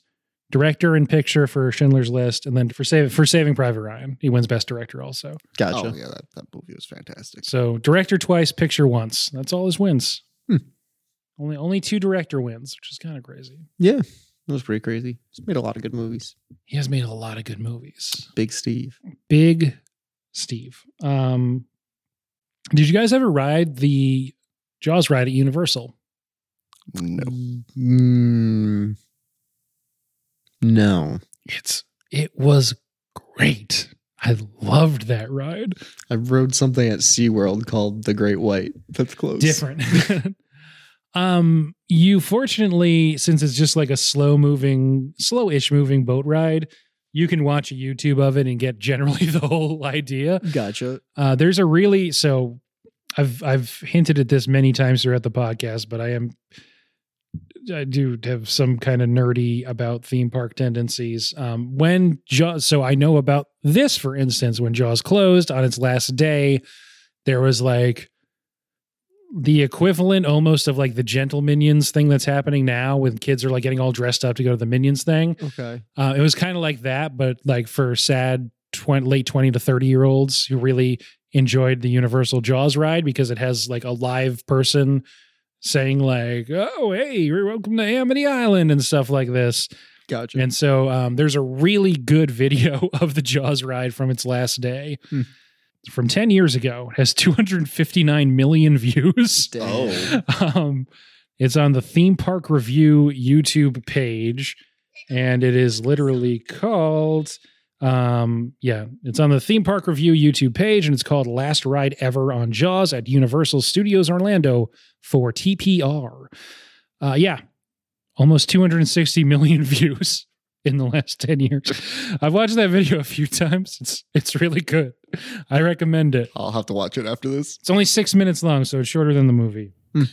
Speaker 1: director and picture for Schindler's List, and then for save for Saving Private Ryan, he wins Best Director also.
Speaker 2: Gotcha.
Speaker 3: Oh yeah, that, that movie was fantastic.
Speaker 1: So director twice, picture once. That's all his wins.
Speaker 2: Hmm.
Speaker 1: Only only two director wins, which is kind of crazy.
Speaker 2: Yeah, that was pretty crazy. He's made a lot of good movies.
Speaker 1: He has made a lot of good movies.
Speaker 2: Big Steve.
Speaker 1: Big Steve. Um, did you guys ever ride the Jaws ride at Universal?
Speaker 3: No,
Speaker 2: Mm, no.
Speaker 1: It's it was great. I loved that ride.
Speaker 2: I rode something at SeaWorld called the Great White. That's close.
Speaker 1: Different. um, you fortunately, since it's just like a slow moving, slow-ish moving boat ride, you can watch a YouTube of it and get generally the whole idea.
Speaker 2: Gotcha.
Speaker 1: Uh, there's a really so I've I've hinted at this many times throughout the podcast, but I am I do have some kind of nerdy about theme park tendencies. Um, when Jaws, so I know about this, for instance, when Jaws closed on its last day, there was like the equivalent almost of like the gentle minions thing that's happening now when kids are like getting all dressed up to go to the minions thing
Speaker 2: Okay.
Speaker 1: uh, it was kind of like that, but like for sad 20, late 20 to 30 year olds who really enjoyed the Universal Jaws ride because it has like a live person saying like, "Oh, hey, you're welcome to Amity Island" and stuff like this.
Speaker 2: Gotcha.
Speaker 1: And so um, there's a really good video of the Jaws ride from its last day.
Speaker 2: Hmm.
Speaker 1: From 10 years ago, it has 259 million views.
Speaker 3: Oh.
Speaker 1: Um, it's on the Theme Park Review YouTube page, and it is literally called. Um, yeah, it's on the Theme Park Review YouTube page, and it's called "Last Ride Ever on Jaws" at Universal Studios Orlando for TPR. Uh, yeah, almost 260 million views in the last 10 years. I've watched that video a few times. It's it's really good. I recommend it.
Speaker 3: I'll have to watch it after this.
Speaker 1: It's only six minutes long, so it's shorter than the movie.
Speaker 2: Hmm.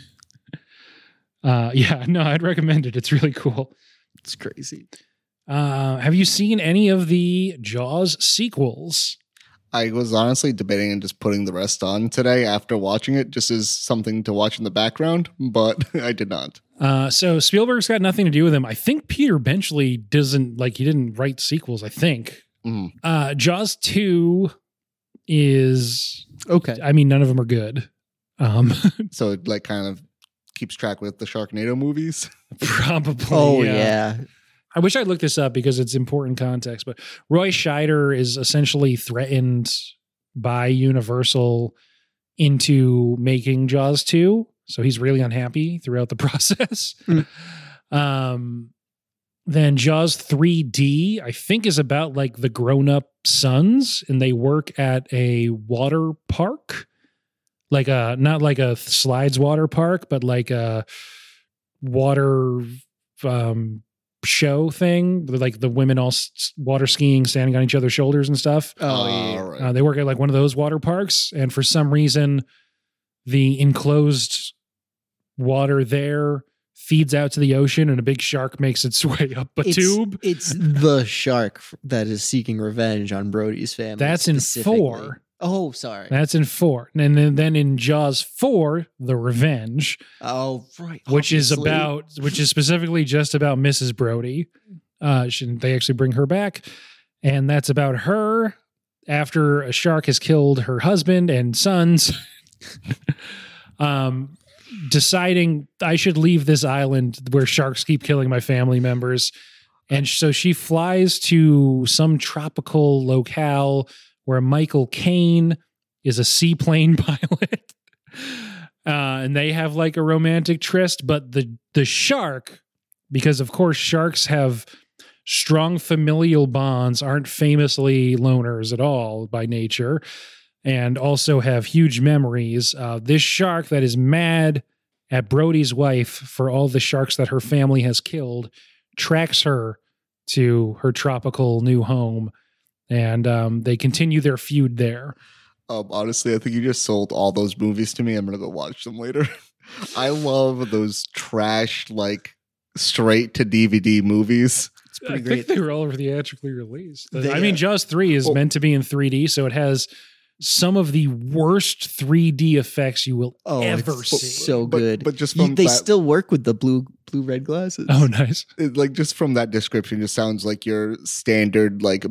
Speaker 1: uh, yeah, no, I'd recommend it. It's really cool.
Speaker 2: It's crazy.
Speaker 1: Uh, have you seen any of the Jaws sequels?
Speaker 3: I was honestly debating and just putting the rest on today after watching it, just as something to watch in the background, but I did not.
Speaker 1: Uh, so Spielberg's got nothing to do with him. I think Peter Benchley doesn't like he didn't write sequels. I think
Speaker 3: Mm.
Speaker 1: uh, Jaws two is.
Speaker 2: Okay.
Speaker 1: I mean, none of them are good. Um,
Speaker 3: So it like kind of keeps track with the Sharknado movies.
Speaker 1: probably.
Speaker 2: Oh yeah.
Speaker 1: I wish I'd looked this up because it's important context, but Roy Scheider is essentially threatened by Universal into making Jaws 2. So he's really unhappy throughout the process.
Speaker 2: Mm.
Speaker 1: Um, then Jaws 3D, I think, is about like the grown up sons and they work at a water park. Like a, not like a slides water park, but like a water um show thing with, like the women all s- water skiing standing on each other's shoulders and stuff
Speaker 2: Oh yeah.
Speaker 3: All right.
Speaker 1: uh, they work at like one of those water parks and for some reason the enclosed water there feeds out to the ocean and a big shark makes its way up a
Speaker 2: It's-
Speaker 1: tube
Speaker 2: It's the shark that is seeking revenge on Brody's family.
Speaker 1: that's in four
Speaker 2: Oh, sorry.
Speaker 1: that's in four and then, then in jaws 4 the revenge
Speaker 2: oh, right.
Speaker 1: which is about which is specifically just about Mrs. Brody. Uh, she, they actually bring her back, and that's about her after a shark has killed her husband and sons. um, deciding I should leave this island where sharks keep killing my family members, and so she flies to some tropical locale where Michael Caine is a seaplane pilot. Uh, and they have like a romantic tryst, but the the shark, because of course sharks have strong familial bonds, aren't famously loners at all by nature, and also have huge memories. Uh, this shark that is mad at Brody's wife for all the sharks that her family has killed tracks her to her tropical new home, and um, they continue their feud there.
Speaker 3: Um, honestly, I think you just sold all those movies to me. I'm gonna go watch them later. I love those trash like straight to DVD movies.
Speaker 2: It's
Speaker 1: I
Speaker 2: pretty
Speaker 1: think they were all theatrically released.
Speaker 2: They,
Speaker 1: I mean, Jaws 3 is
Speaker 3: well-
Speaker 1: meant to be in 3D, so it has some of the worst 3D effects you will
Speaker 2: Oh,
Speaker 1: ever
Speaker 2: it's
Speaker 1: see.
Speaker 2: so good.
Speaker 3: but just
Speaker 2: You- they
Speaker 3: that-
Speaker 2: still work with the blue blue red glasses.
Speaker 1: oh, nice.
Speaker 3: It, like just from that description, just sounds like your standard like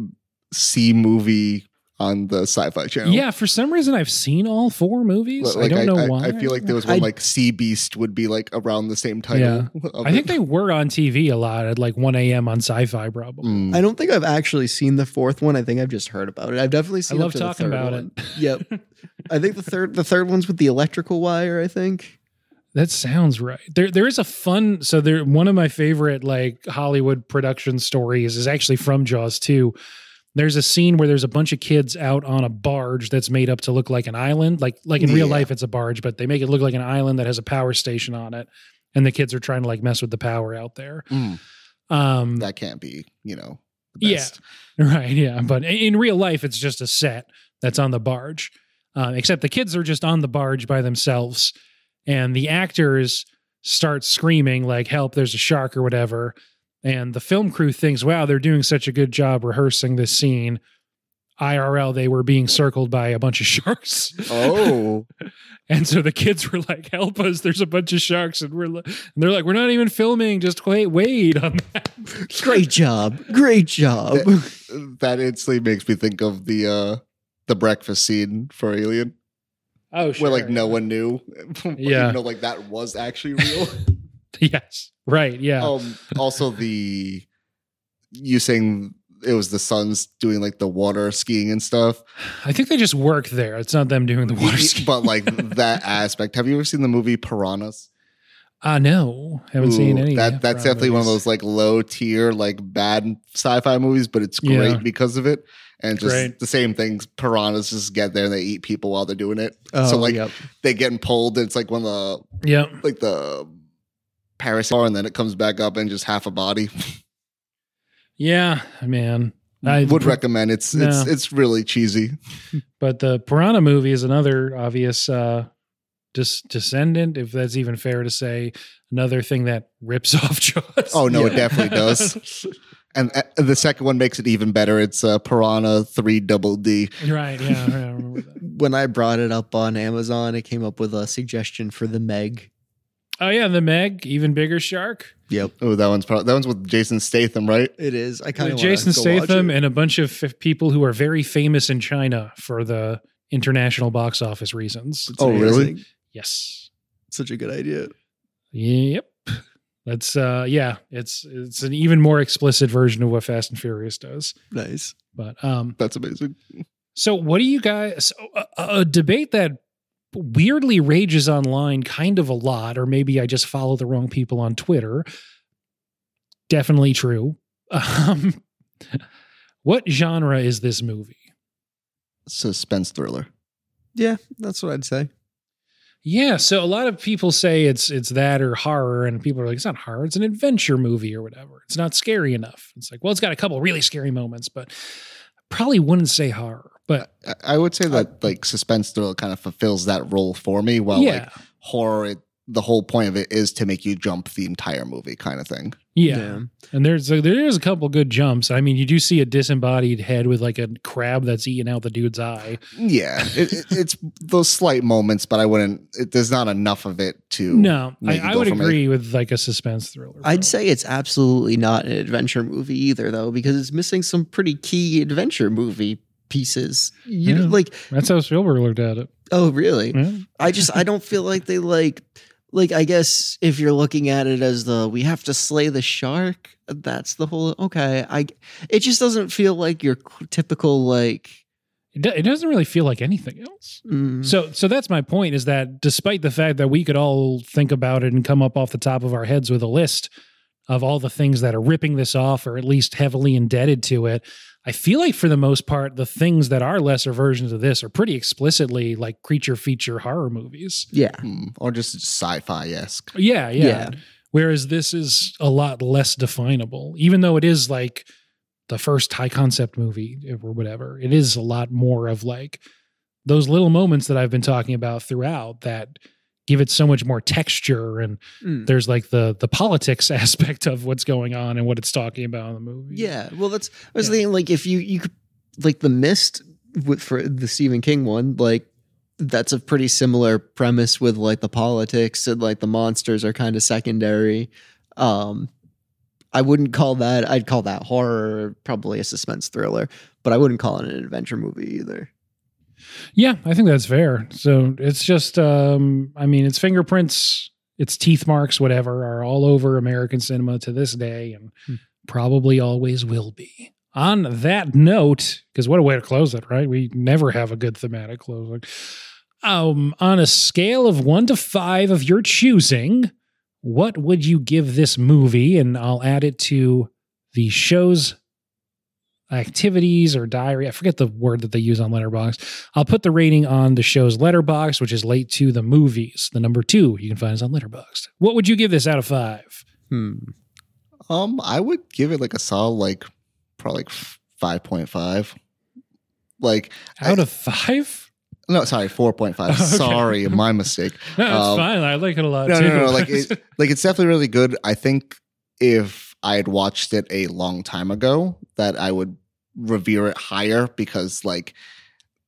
Speaker 3: C movie on the Sci-Fi Channel.
Speaker 1: Yeah, for some reason, I've seen all four movies.
Speaker 3: Like,
Speaker 1: I don't know
Speaker 3: I,
Speaker 1: why.
Speaker 3: I feel like there was one
Speaker 2: I-
Speaker 3: like Sea Beast would be like around the same title. of
Speaker 1: I think
Speaker 3: it.
Speaker 1: they were on TV a lot at like 1 a.m. on sci fi, probably.
Speaker 3: Mm.
Speaker 2: I don't think I've actually seen the fourth one. I think I've just heard about it. I've definitely seen. up
Speaker 1: love
Speaker 2: to the
Speaker 1: talking
Speaker 2: third
Speaker 1: about
Speaker 2: one.
Speaker 1: it.
Speaker 2: Yep. I think the third the third one's with the electrical wire. I think.
Speaker 1: That sounds right. There, there is a fun. So there, one of my favorite like Hollywood production stories is actually from Jaws 2. There's a scene where there's a bunch of kids out on a barge that's made up to look like an island. Like, like in real life, it's a barge, but they make it look like an island that has a power station on it, and the kids are trying to like mess with the power out there.
Speaker 3: Mm.
Speaker 1: Um,
Speaker 3: that can't be, you know,
Speaker 1: Yeah. Right. Yeah. But in real life, it's just a set that's on the barge. Uh, except the kids are just on the barge by themselves, and the actors start screaming like "Help! There's a shark" or whatever. And the film crew thinks, "Wow, they're doing such a good job rehearsing this scene." IRL, they were being circled by a bunch of sharks.
Speaker 3: Oh,
Speaker 1: And so the kids were like, "Help us! There's a bunch of sharks!" And we're li- and they're like, "We're not even filming. Just wait, wait on that."
Speaker 2: Great job. Great job.
Speaker 3: that instantly makes me think of the uh the breakfast scene for Alien,
Speaker 1: Oh, shit.
Speaker 3: where like no one knew.
Speaker 1: Yeah.
Speaker 3: Even though like that was actually real.
Speaker 1: Yes. Right. Yeah.
Speaker 3: um also the you saying it was the sons doing like the water skiing and stuff
Speaker 1: I think they just work there. It's not them doing the water ski.
Speaker 3: but like that aspect have you ever seen the movie piranhas
Speaker 1: Uh no. Haven't seen any.
Speaker 3: that that's definitely one of those like low tier like bad sci-fi movies but it's great
Speaker 1: Yeah.
Speaker 3: because of it and just
Speaker 1: Great.
Speaker 3: the same things piranhas just get there and they eat people while they're doing it
Speaker 2: Oh,
Speaker 3: so like
Speaker 2: yep.
Speaker 3: they getting pulled and it's like one of the
Speaker 1: Yeah.
Speaker 3: like the parasaur and then it comes back up and just half a body
Speaker 1: Yeah, man. I
Speaker 3: would recommend it's
Speaker 1: No.
Speaker 3: it's it's really cheesy
Speaker 1: But the Piranha movie is another obvious uh dis- descendant, if that's even fair to say. Another thing that rips off Jaws.
Speaker 3: Oh no, it definitely does. And uh, the second one makes it even better. It's uh, Piranha Three Double D.
Speaker 1: right. Yeah. yeah, I remember that.
Speaker 2: When I brought it up on Amazon, it came up with a suggestion for the Meg.
Speaker 1: Oh yeah, the Meg, even bigger shark.
Speaker 2: Yep.
Speaker 3: Oh, that one's probably that one's with Jason Statham, right?
Speaker 2: It is. I kind
Speaker 1: With
Speaker 2: of
Speaker 1: Jason Statham and a bunch of f- people who are very famous in China for the international box office reasons.
Speaker 3: Oh, really?
Speaker 1: Yes.
Speaker 2: Such a good idea.
Speaker 1: Yep. That's uh yeah, it's it's an even more explicit version of what Fast and Furious does.
Speaker 2: Nice.
Speaker 1: But um
Speaker 3: That's amazing.
Speaker 1: so what do you guys a, a debate that weirdly rages online kind of a lot or maybe I just follow the wrong people on Twitter. Definitely true. Um what genre is this movie?
Speaker 3: Suspense thriller.
Speaker 2: Yeah, that's what I'd say.
Speaker 1: Yeah, so a lot of people say it's it's that or horror, and people are like, it's not horror, it's an adventure movie or whatever. It's not scary enough. It's like, well, it's got a couple really scary moments, but probably wouldn't say horror. But
Speaker 3: I- I would say that like suspense thriller kind of fulfills that role for me. While
Speaker 1: yeah,
Speaker 3: like horror, it, the whole point of it is to make you jump the entire movie, kind of thing.
Speaker 1: yeah, and there's a, there's a couple good jumps. I mean, you do see a disembodied head with like a crab that's eating out the dude's eye.
Speaker 3: Yeah, it, it, it's those slight moments, but I wouldn't. It, there's not enough of it to.
Speaker 1: No, I, I would
Speaker 3: from a-
Speaker 1: agree with like a suspense thriller.
Speaker 2: I'd say it's absolutely not an adventure movie either, though, because it's missing some pretty key adventure movie pieces. You know, like,
Speaker 1: that's how Spielberg looked at it.
Speaker 2: oh, really?
Speaker 1: Yeah.
Speaker 2: I just I don't feel like they like like I guess if you're looking at it as the we have to slay the shark, that's the whole okay. I it just doesn't feel like your typical like
Speaker 1: It, do- it doesn't really feel like anything else.
Speaker 2: mm,
Speaker 1: So, so that's my point is that despite the fact that we could all think about it and come up off the top of our heads with a list of all the things that are ripping this off or at least heavily indebted to it, I feel like for the most part, the things that are lesser versions of this are pretty explicitly like creature feature horror movies.
Speaker 2: yeah.
Speaker 3: Hmm, or just sci-fi esque.
Speaker 1: Yeah, yeah.
Speaker 2: Yeah.
Speaker 1: Whereas this is a lot less definable, even though it is like the first high concept movie or whatever. It is a lot more of like those little moments that I've been talking about throughout that give it so much more texture and
Speaker 2: Mm.
Speaker 1: there's like the the politics aspect of what's going on and what it's talking about in the movie.
Speaker 2: Yeah, well, that's I was
Speaker 1: Yeah.
Speaker 2: thinking like if you you could like the mist with for the Stephen King one, like that's a pretty similar premise with like the politics and like the monsters are kind of secondary. Um, I wouldn't call that. I'd call that horror, probably a suspense thriller, but I wouldn't call it an adventure movie either.
Speaker 1: Yeah, I think that's fair. So it's just, um, I mean, its fingerprints, its teeth marks, whatever, are all over American cinema to this day and
Speaker 2: Hmm.
Speaker 1: probably always will be. On that note, because what a way to close it, right? We never have a good thematic closing. Um, on a scale of one to five of your choosing, what would you give this movie? And I'll add it to the show's activities or diary. I forget the word that they use on Letterboxd. I'll put the rating on the show's Letterboxd, which is late to the movies. The number two you can find is on Letterboxd. What would you give this out of five?
Speaker 2: Hmm.
Speaker 3: Um, I would give it like a solid, like probably like five point five. Like
Speaker 1: Out
Speaker 3: I-
Speaker 1: of five?
Speaker 3: no, sorry, four point five.
Speaker 1: Okay.
Speaker 3: Sorry, my mistake.
Speaker 1: No, it's
Speaker 3: Um,
Speaker 1: fine. I like it a lot
Speaker 3: No,
Speaker 1: too.
Speaker 3: no, no, like it, like it's definitely really good. I think if I had watched it a long time ago, that I would revere it higher because like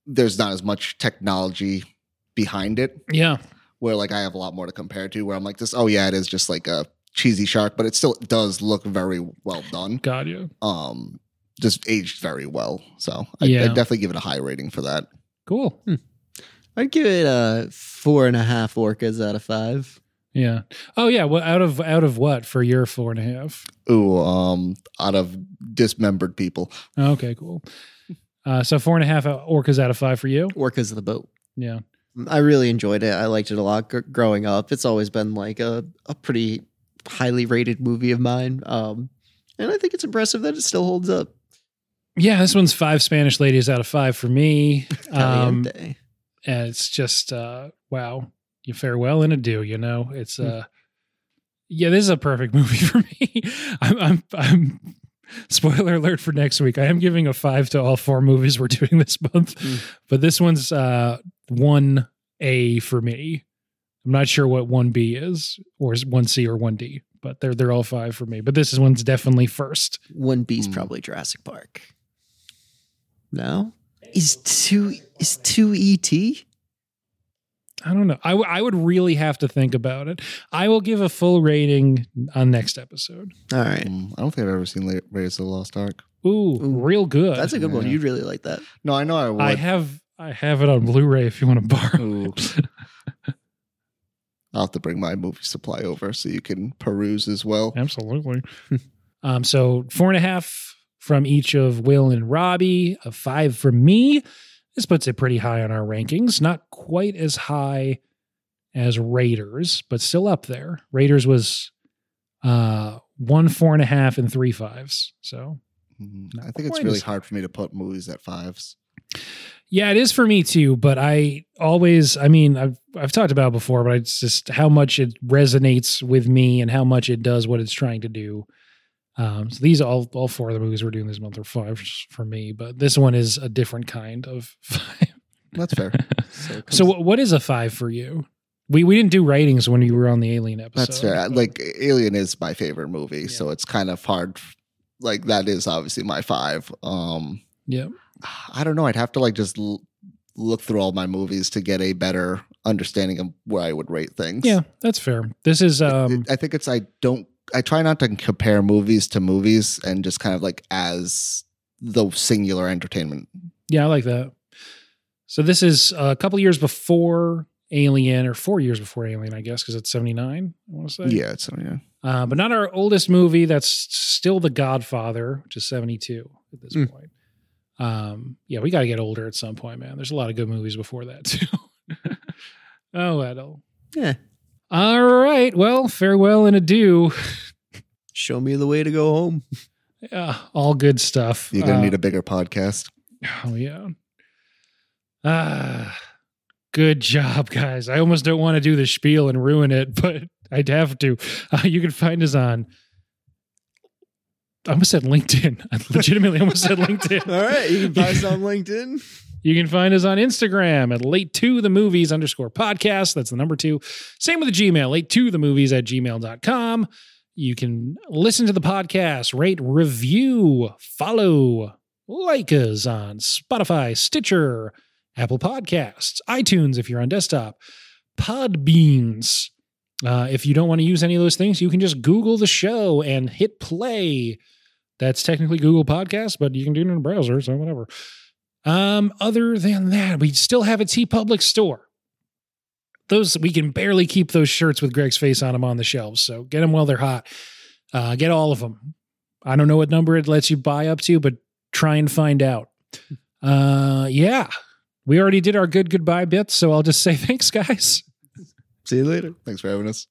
Speaker 3: there's not as much technology behind it.
Speaker 1: yeah.
Speaker 3: Where like I have a lot more to compare to. Where I'm like this. Oh yeah, it is just like a cheesy shark, but it still does look very well done.
Speaker 1: Got you.
Speaker 3: Um, just aged very well. So I,
Speaker 1: Yeah.
Speaker 3: I'd definitely give it a high rating for that.
Speaker 1: Cool.
Speaker 2: I'd give it a four and a half orcas out of five.
Speaker 1: Yeah. Oh yeah. Well, out of out of what for your four and a half?
Speaker 3: Ooh, um, out of dismembered people.
Speaker 1: Okay, cool. Uh, so four and a half orcas out of five for you.
Speaker 2: Orcas of the boat.
Speaker 1: Yeah.
Speaker 2: I really enjoyed it. I liked it a lot gr- growing up. It's always been like a, a pretty highly rated movie of mine. Um, and I think it's impressive that it still holds up.
Speaker 1: Yeah. This one's five Spanish ladies out of five for me. Um, and it's just uh wow you fare well and adieu you know it's
Speaker 2: Hmm.
Speaker 1: uh yeah this is a perfect movie for me i'm i'm i'm spoiler alert for next week i am giving a five to all four movies we're doing this month
Speaker 2: Hmm.
Speaker 1: but this one's uh one a for me i'm not sure what one b is or is one c or one d but they're they're all five for me but this is one's definitely first
Speaker 2: One B's
Speaker 3: Hmm.
Speaker 2: probably Jurassic Park. No? Is two is two E ET?
Speaker 1: I don't know. I, w- I would really have to think about it. I will give a full rating on next episode.
Speaker 2: All right.
Speaker 3: Mm, I don't think I've ever seen La- Raiders of the Lost Ark.
Speaker 1: Ooh,
Speaker 2: Ooh,
Speaker 1: real good.
Speaker 2: That's a good one. You'd really like that.
Speaker 3: No, I know I would.
Speaker 1: I have I have it on Blu-ray if you want to borrow.
Speaker 3: Ooh.
Speaker 1: it.
Speaker 3: I'll have to bring my movie supply over so you can peruse as well.
Speaker 1: Absolutely. um, so four and a half from each of Will and Robbie, a five from me. This puts it pretty high on our rankings. Not quite as high as Raiders, but still up there. Raiders was uh one four and a half and three fives. So
Speaker 3: Mhm. I think it's really hard for me to put movies at fives.
Speaker 1: Yeah, it is for me too. But I always, I mean, I've I've talked about it before, but it's just how much it resonates with me and how much it does what it's trying to do. Um, so these all all four of the movies we're doing this month are five for me, but this one is a different kind of five.
Speaker 3: That's fair.
Speaker 2: So,
Speaker 1: So what, what is a five for you? We we didn't do ratings when you were on the Alien episode.
Speaker 3: That's fair.
Speaker 1: but-
Speaker 3: Like Alien is my favorite movie, so it's kind of hard. Like that is obviously my five. Um,
Speaker 1: yeah,
Speaker 3: I don't know. I'd have to like just l- look through all my movies to get a better understanding of where I would rate things.
Speaker 1: yeah, that's fair. This is um
Speaker 3: I think it's I don't I try not to compare movies to movies and just kind of like as the singular entertainment.
Speaker 1: Yeah, I like that. So this is a couple years before Alien, or four years before Alien, I guess, because it's seventy nine. I want to say.
Speaker 3: Yeah, it's yeah.
Speaker 1: Uh, but not our oldest movie. That's still The Godfather, which is seventy two at this
Speaker 2: Mm.
Speaker 1: point. Um, yeah, we got to get older at some point, man. There's a lot of good movies before that too. oh, well.
Speaker 2: yeah.
Speaker 1: All right. Well, farewell and adieu.
Speaker 2: Show me the way to go home.
Speaker 1: Yeah, all good stuff.
Speaker 3: You're gonna
Speaker 1: Uh,
Speaker 3: need a bigger podcast.
Speaker 1: Oh yeah. Ah, good job, guys. I almost don't want to do the spiel and ruin it, but I'd have to. Uh, you can find us on. I almost said LinkedIn. I legitimately almost said LinkedIn.
Speaker 2: All right. You can find us on LinkedIn.
Speaker 1: You can find us on Instagram at late to the movies underscore podcast. That's the number two. Same with the Gmail, late to the movies at gmail.com. You can listen to the podcast, rate, review, follow, like us on Spotify, Stitcher, Apple Podcasts, iTunes if you're on desktop, Podbeans. Uh, if you don't want to use any of those things, you can just Google the show and hit play. That's technically Google Podcasts, but you can do it in a browser, so whatever. Um, other than that, we still have a TeePublic store. Those we can barely keep those shirts with Greg's face on them on the shelves. So get them while they're hot. Uh, get all of them. I don't know what number it lets you buy up to, but try and find out. Uh, yeah, we already did our good goodbye bits, so I'll just say thanks, guys.
Speaker 2: See you later.
Speaker 3: Thanks for having us.